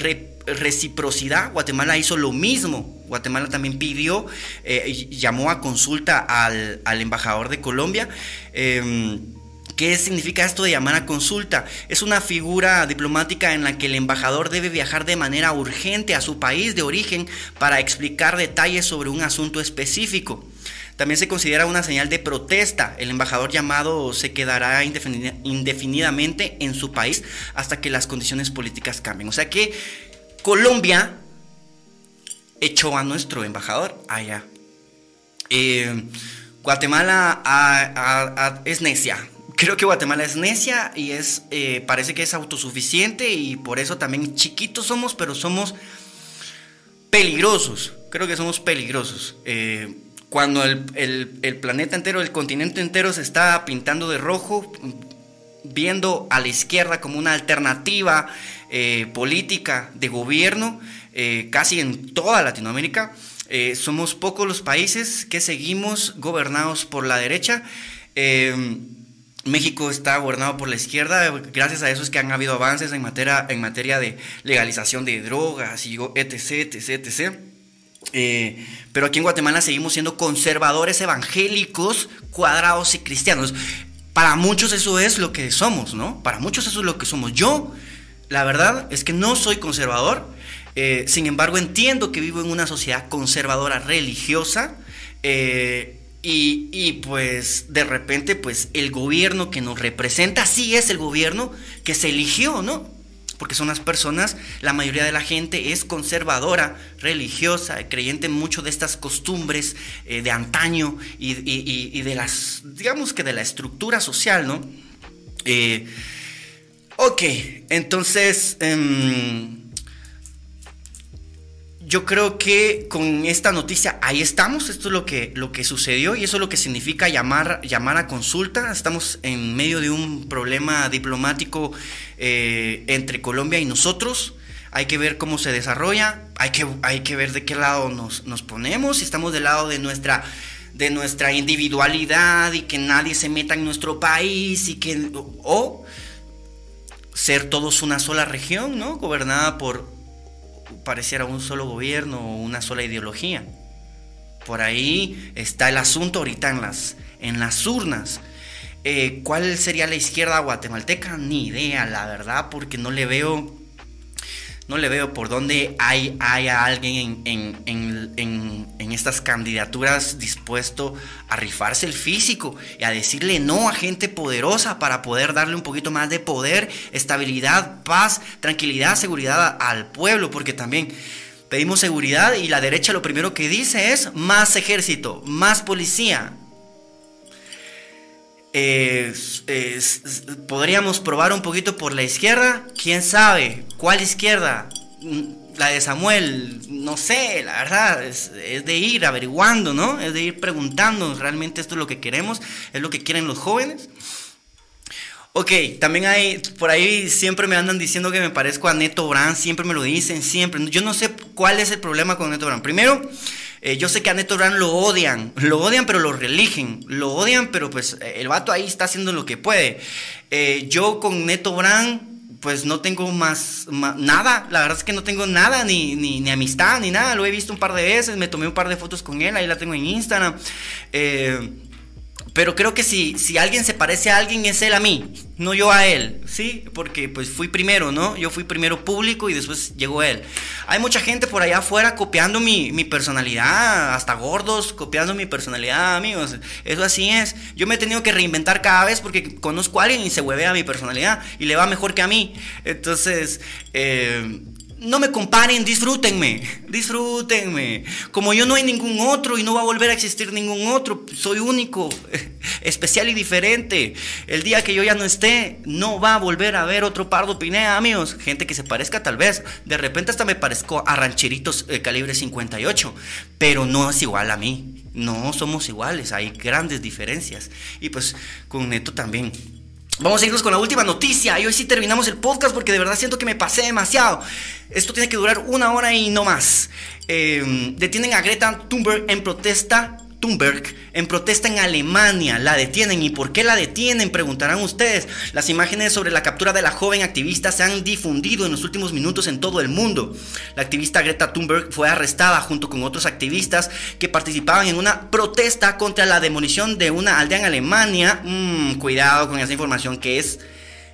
reciprocidad, Guatemala hizo lo mismo. Guatemala también pidió, eh, llamó a consulta al, embajador de Colombia. Em, ¿Qué significa esto de llamar a consulta? Es una figura diplomática en la que el embajador debe viajar de manera urgente a su país de origen para explicar detalles sobre un asunto específico. También se considera una señal de protesta. El embajador llamado se quedará indefinidamente en su país hasta que las condiciones políticas cambien. O sea que Colombia echó a nuestro embajador allá. Eh, Guatemala es necia. Creo que Guatemala es necia y es eh, parece que es autosuficiente y por eso también chiquitos somos, pero somos peligrosos. Creo que somos peligrosos. Eh, cuando el, planeta entero, el continente entero se está pintando de rojo, viendo a la izquierda como una alternativa eh, política de gobierno, casi en toda Latinoamérica, somos pocos los países que seguimos gobernados por la derecha. México está gobernado por la izquierda, gracias a eso es que han habido avances en materia, en materia de legalización de drogas y etc, etc, etc. Eh, pero aquí en Guatemala seguimos siendo conservadores evangélicos, cuadrados y cristianos. Para muchos eso es lo que somos, ¿no? Para muchos eso es lo que somos. Yo, la verdad es que no soy conservador, eh, sin embargo entiendo que vivo en una sociedad conservadora religiosa. Eh, y, y, pues de repente pues el gobierno que nos representa sí es el gobierno que se eligió, ¿no? porque son las personas, la mayoría de la gente es conservadora, religiosa, creyente en mucho de estas costumbres eh, de antaño y, de las, digamos que de la estructura social, ¿no? Eh, ok, entonces... Em, yo creo que con esta noticia ahí estamos, esto es lo que, lo que sucedió y eso es lo que significa llamar, llamar a consulta. Estamos en medio de un problema diplomático eh, entre Colombia y nosotros. Hay que ver cómo se desarrolla, hay que, hay que ver de qué lado nos, nos ponemos, si estamos del lado de nuestra, de nuestra individualidad y que nadie se meta en nuestro país y que... o ser todos una sola región, ¿no? Gobernada por pareciera un solo gobierno o una sola ideología. Por ahí está el asunto ahorita en las, en las urnas. Eh, ¿Cuál sería la izquierda guatemalteca? Ni idea, la verdad, porque no le veo no le veo por dónde hay, alguien en, estas candidaturas dispuesto a rifarse el físico y a decirle no a gente poderosa para poder darle un poquito más de poder, estabilidad, paz, tranquilidad, seguridad al pueblo, porque también pedimos seguridad y la derecha lo primero que dice es más ejército, más policía, podríamos probar un poquito por la izquierda. ¿Quién sabe? ¿Cuál izquierda? La de Samuel, no sé, la verdad, es, de ir averiguando, ¿no? Es de ir preguntando, ¿realmente esto es lo que queremos? ¿Es lo que quieren los jóvenes? Ok, también hay, por ahí siempre me andan diciendo que me parezco a Neto Brand, siempre me lo dicen, siempre. Yo no sé cuál es el problema con Neto Brand. Primero, eh, yo sé que a Neto Brand lo odian, lo odian pero lo religen, lo odian pero pues el vato ahí está haciendo lo que puede. Eh, yo con Neto Brand pues no tengo más, nada, la verdad es que no tengo nada, ni, ni, ni, amistad, ni nada, lo he visto un par de veces, me tomé un par de fotos con él, ahí la tengo en Instagram. Eh, pero creo que si, si alguien se parece a alguien es él a mí, no yo a él, ¿sí? Porque pues fui primero, ¿no? Yo fui primero público y después llegó él. Hay mucha gente por allá afuera copiando mi, mi personalidad, hasta gordos copiando mi personalidad, amigos. Eso así es. Yo me he tenido que reinventar cada vez porque conozco a alguien y se huevea mi personalidad y le va mejor que a mí. Entonces, eh, no me comparen, disfrútenme, disfrútenme. Como yo no hay ningún otro y no va a volver a existir ningún otro, soy único, especial y diferente. El día que yo ya no esté, no va a volver a haber otro Pardo Pinea, amigos. Gente que se parezca tal vez. De repente hasta me parezco a rancheritos eh, calibre 58, pero no es igual a mí. No somos iguales, hay grandes diferencias. Y pues con Neto también. Vamos a irnos con la última noticia. Y hoy sí terminamos el podcast porque de verdad siento que me pasé demasiado. Esto tiene que durar una hora y no más. Em, detienen a Greta Thunberg en protesta Thunberg en protesta en Alemania. La detienen. ¿Y por qué la detienen? Preguntarán ustedes. Las imágenes sobre la captura de la joven activista se han difundido en los últimos minutos en todo el mundo. La activista Greta Thunberg fue arrestada junto con otros activistas que participaban en una protesta contra la demolición de una aldea en Alemania. Mm, cuidado con esa información que es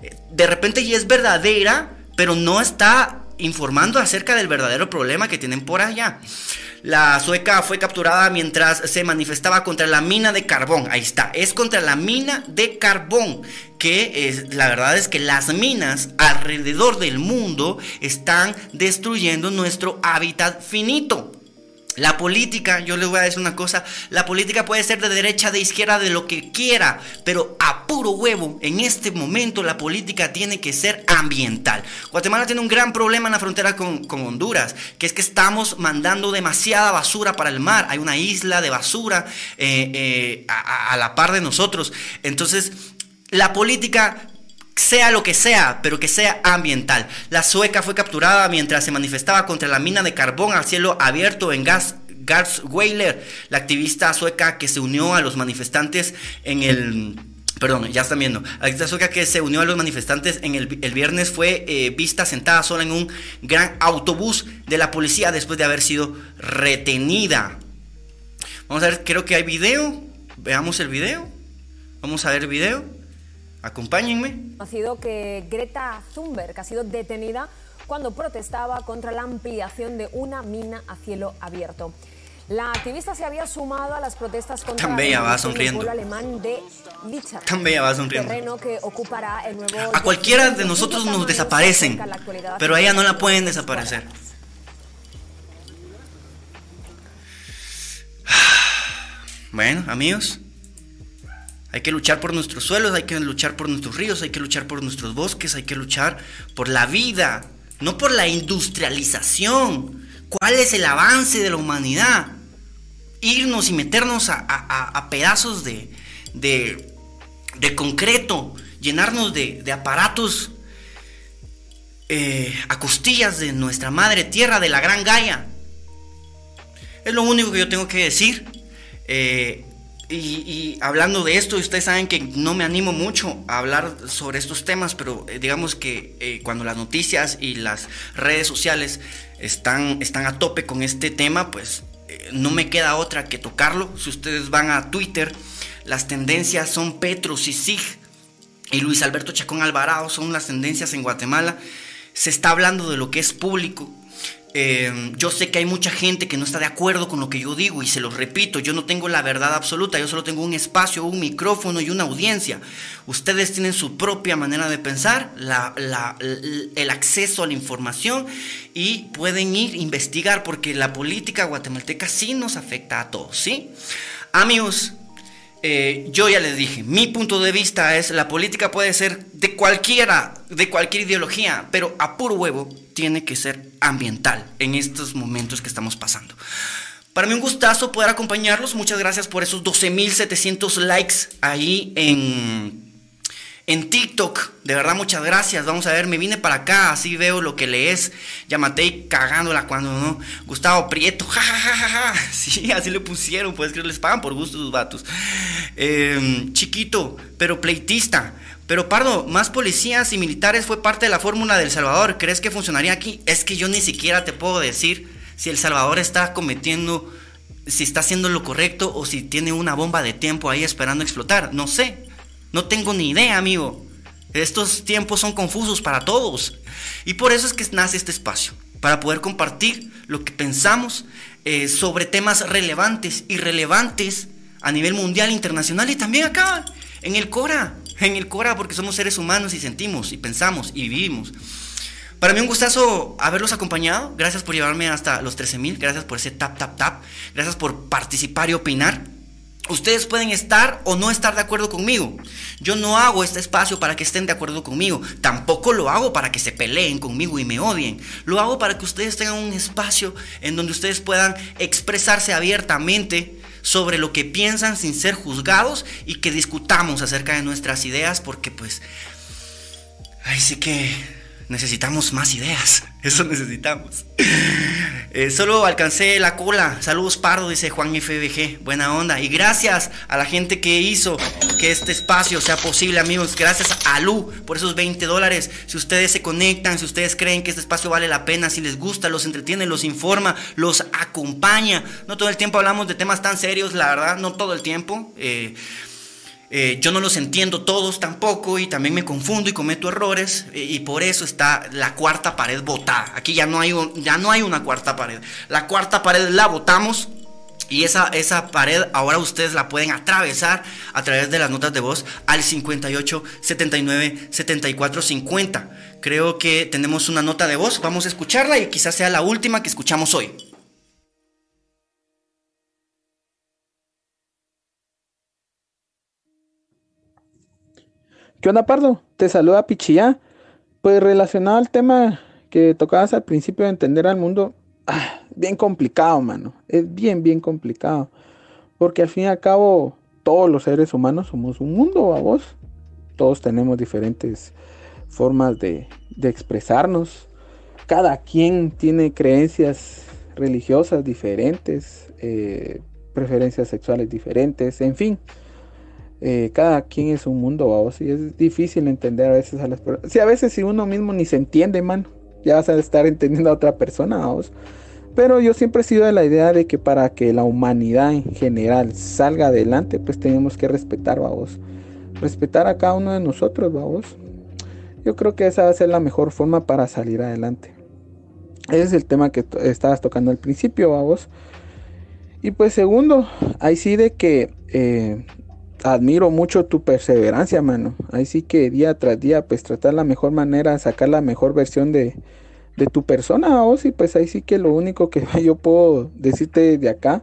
eh, de repente ya es verdadera, pero no está informando acerca del verdadero problema que tienen por allá. La sueca fue capturada mientras se manifestaba contra la mina de carbón. Ahí está, es contra la mina de carbón. Que es, la verdad es que las minas alrededor del mundo están destruyendo nuestro hábitat finito. La política, yo les voy a decir una cosa, la política puede ser de derecha, de izquierda, de lo que quiera, pero a puro huevo, en este momento la política tiene que ser ambiental. Guatemala tiene un gran problema en la frontera con, Honduras, que es que estamos mandando demasiada basura para el mar, hay una isla de basura eh, eh, a la par de nosotros. Entonces, la política sea lo que sea, pero que sea ambiental. La sueca fue capturada mientras se manifestaba contra la mina de carbón a cielo abierto en Gas. Weiler, la activista sueca que se unió a los manifestantes en el Perdón, ya están viendo. La sueca que se unió a los manifestantes en el, viernes fue eh, vista sentada sola en un gran autobús de la policía después de haber sido retenida. Vamos a ver, creo que hay video. Veamos el video. Vamos a ver el video. Acompáñenme. Ha sido que Greta Thunberg ha sido detenida cuando protestaba contra la ampliación de una mina a cielo abierto. La activista se había sumado a las protestas contra Tan bella, va sonriendo. el alemán de Lichard, Tan bella va sonriendo. terreno que ocupará el nuevo a cualquiera de nosotros nos desaparecen, pero a ella no la pueden desaparecer. Bueno, amigos, hay que luchar por nuestros suelos, hay que luchar por nuestros ríos, hay que luchar por nuestros bosques, hay que luchar por la vida, no por la industrialización. ¿Cuál es el avance de la humanidad? Irnos y meternos a, pedazos de, concreto, llenarnos de, aparatos eh, a costillas de nuestra madre tierra, de la gran Gaia. Es lo único que yo tengo que decir. Eh, y, hablando de esto, ustedes saben que no me animo mucho a hablar sobre estos temas, pero eh, digamos que eh, cuando las noticias y las redes sociales están, están a tope con este tema, pues eh, no me queda otra que tocarlo. Si ustedes van a Twitter, las tendencias son Petros y Sig y Luis Alberto Chacón Alvarado son las tendencias en Guatemala. Se está hablando de lo que es público, Em, yo sé que hay mucha gente que no está de acuerdo con lo que yo digo y se lo repito, yo no tengo la verdad absoluta, yo solo tengo un espacio, un micrófono y una audiencia. Ustedes tienen su propia manera de pensar, el acceso a la información y pueden ir a investigar porque la política guatemalteca sí nos afecta a todos, ¿sí? Amigos, eh, yo ya les dije, mi punto de vista es la política puede ser de cualquiera, de cualquier ideología, pero a puro huevo tiene que ser ambiental en estos momentos que estamos pasando. Para mí un gustazo poder acompañarlos. Muchas gracias por esos 12.700 likes ahí en en TikTok, de verdad, muchas gracias. Vamos a ver, me vine para acá, así veo lo que lees. Yamatei cagándola cuando no. Gustavo Prieto, jajajaja. Sí, así le pusieron, pues que les pagan por gusto sus vatos. Em, chiquito, pero pleitista. Pero Pardo, más policías y militares fue parte de la fórmula del Salvador. ¿Crees que funcionaría aquí? Es que yo ni siquiera te puedo decir si El Salvador está cometiendo, si está haciendo lo correcto o si tiene una bomba de tiempo ahí esperando explotar. No sé. No tengo ni idea, amigo. Estos tiempos son confusos para todos. Y por eso es que nace este espacio, para poder compartir lo que pensamos eh, sobre temas relevantes y relevantes a nivel mundial, internacional y también acá, en el Cora. En el Cora, porque somos seres humanos y sentimos y pensamos y vivimos. Para mí un gustazo haberlos acompañado. Gracias por llevarme hasta los 13.000. Gracias por ese tap, tap, tap. Gracias por participar y opinar. Ustedes pueden estar o no estar de acuerdo conmigo. Yo no hago este espacio para que estén de acuerdo conmigo. Tampoco lo hago para que se peleen conmigo y me odien. Lo hago para que ustedes tengan un espacio en donde ustedes puedan expresarse abiertamente sobre lo que piensan sin ser juzgados y que discutamos acerca de nuestras ideas porque pues... Ay, sí que necesitamos más ideas. Eso necesitamos. Eh, solo alcancé la cola. Saludos Pardo, dice Juan FBG. Buena onda. Y gracias a la gente que hizo que este espacio sea posible, amigos. Gracias a Lu por esos 20 dólares. Si ustedes se conectan, si ustedes creen que este espacio vale la pena, si les gusta, los entretiene, los informa, los acompaña. No todo el tiempo hablamos de temas tan serios, la verdad, no todo el tiempo. Eh, eh, yo no los entiendo todos tampoco y también me confundo y cometo errores eh, y por eso está la cuarta pared botada. Aquí ya no, hay ya no hay una cuarta pared. La cuarta pared la botamos y esa, esa pared ahora ustedes la pueden atravesar a través de las notas de voz al 58 79 74 50. Creo que tenemos una nota de voz, vamos a escucharla y quizás sea la última que escuchamos hoy. ¿Qué onda, Pardo? Te saluda Pichilla. Pues relacionado al tema que tocabas al principio de entender al mundo, ah, bien complicado, mano. Es bien, bien complicado. Porque al fin y al cabo, todos los seres humanos somos un mundo, a vos. Todos tenemos diferentes formas de, expresarnos. Cada quien tiene creencias religiosas diferentes, eh, preferencias sexuales diferentes, en fin. Eh, cada quien es un mundo, vamos, y es difícil entender a veces a las personas. Si a veces si uno mismo ni se entiende, man, ya vas a estar entendiendo a otra persona, vamos. Pero yo siempre he sido de la idea de que para que la humanidad en general salga adelante, pues tenemos que respetar, vamos. Respetar a cada uno de nosotros, vamos. Yo creo que esa va a ser la mejor forma para salir adelante. Ese es el tema que estabas tocando al principio, vamos. Y pues segundo, ahí sí de que eh, admiro mucho tu perseverancia, mano. Ahí sí que día tras día, pues tratar la mejor manera, sacar la mejor versión de, de tu persona, vos, y pues ahí sí que lo único que yo puedo decirte de acá,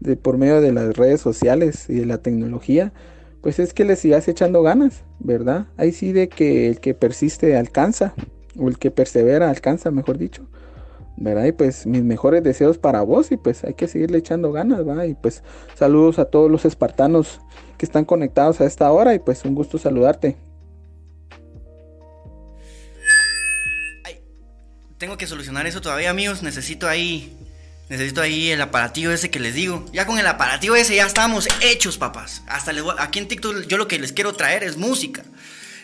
de por medio de las redes sociales y de la tecnología, pues es que le sigas echando ganas, ¿verdad? Ahí sí de que el que persiste alcanza, o el que persevera alcanza, mejor dicho. ¿Verdad? Y pues mis mejores deseos para vos y pues hay que seguirle echando ganas, ¿va? Y pues saludos a todos los espartanos que están conectados a esta hora y pues un gusto saludarte. tengo que solucionar eso todavía, amigos. Necesito ahí, necesito ahí el aparativo ese que les digo. Ya con el aparativo ese ya estamos hechos, papás. Hasta aquí en TikTok yo lo que les quiero traer es música.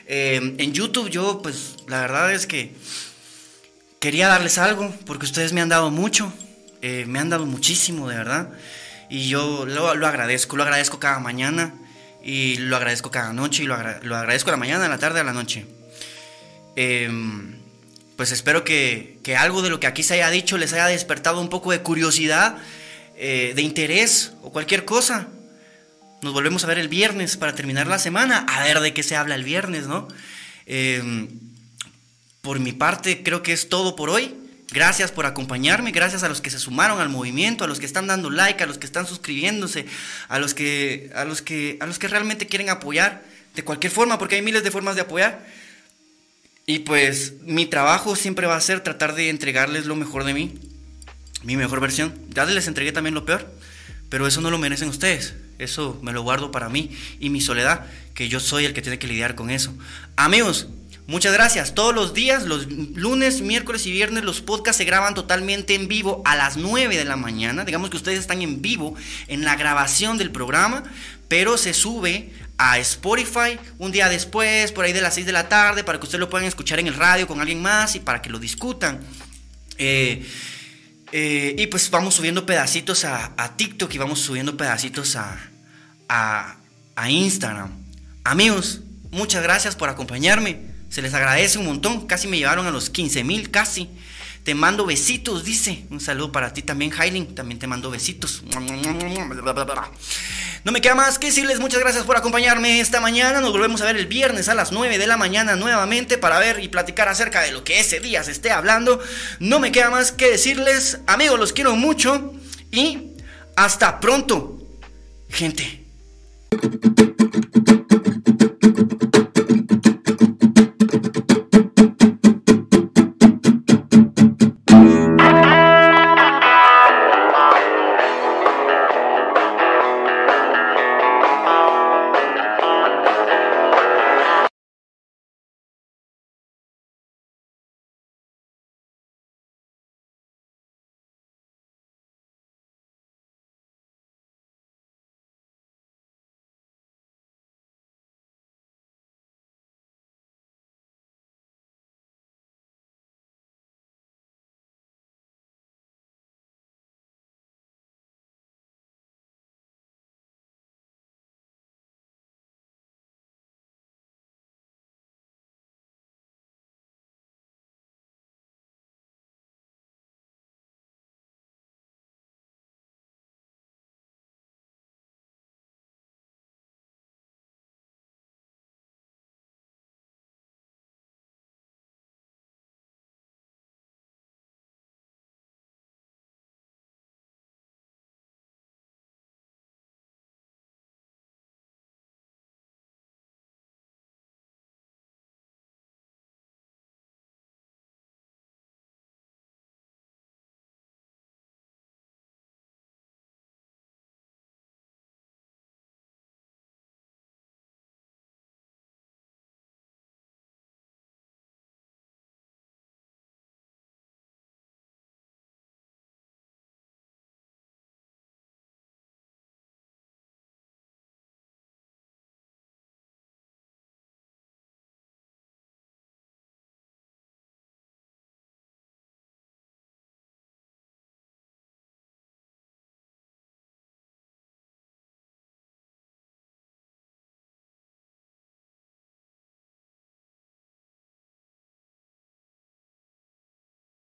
Eh, en YouTube yo, pues la verdad es que quería darles algo porque ustedes me han dado mucho, eh, me han dado muchísimo, de verdad. Y yo lo, agradezco, lo agradezco cada mañana y lo agradezco cada noche y lo, agradezco a la mañana, a la tarde, a la noche. Em, pues espero que, algo de lo que aquí se haya dicho les haya despertado un poco de curiosidad, eh, de interés o cualquier cosa. Nos volvemos a ver el viernes para terminar la semana, a ver de qué se habla el viernes, ¿no? Eh, por mi parte, creo que es todo por hoy. Gracias por acompañarme, gracias a los que se sumaron al movimiento, a los que están dando like, a los que están suscribiéndose, a los que, a los que, a los que realmente quieren apoyar de cualquier forma, porque hay miles de formas de apoyar. Y pues mi trabajo siempre va a ser tratar de entregarles lo mejor de mí, mi mejor versión. Ya les entregué también lo peor, pero eso no lo merecen ustedes. Eso me lo guardo para mí y mi soledad, que yo soy el que tiene que lidiar con eso. Amigos, Muchas gracias. Todos los días, los lunes, miércoles y viernes, los podcasts se graban totalmente en vivo a las 9 de la mañana. Digamos que ustedes están en vivo en la grabación del programa, pero se sube a Spotify un día después, por ahí de las 6 de la tarde, para que ustedes lo puedan escuchar en el radio con alguien más y para que lo discutan. Eh, eh, y pues vamos subiendo pedacitos a, TikTok y vamos subiendo pedacitos a, a Instagram. Amigos, muchas gracias por acompañarme. Se les agradece un montón. Casi me llevaron a los 15 mil, casi. Te mando besitos, dice. Un saludo para ti también, Hailing. También te mando besitos. No me queda más que decirles muchas gracias por acompañarme esta mañana. Nos volvemos a ver el viernes a las 9 de la mañana nuevamente para ver y platicar acerca de lo que ese día se esté hablando. No me queda más que decirles, amigos, los quiero mucho y hasta pronto, gente.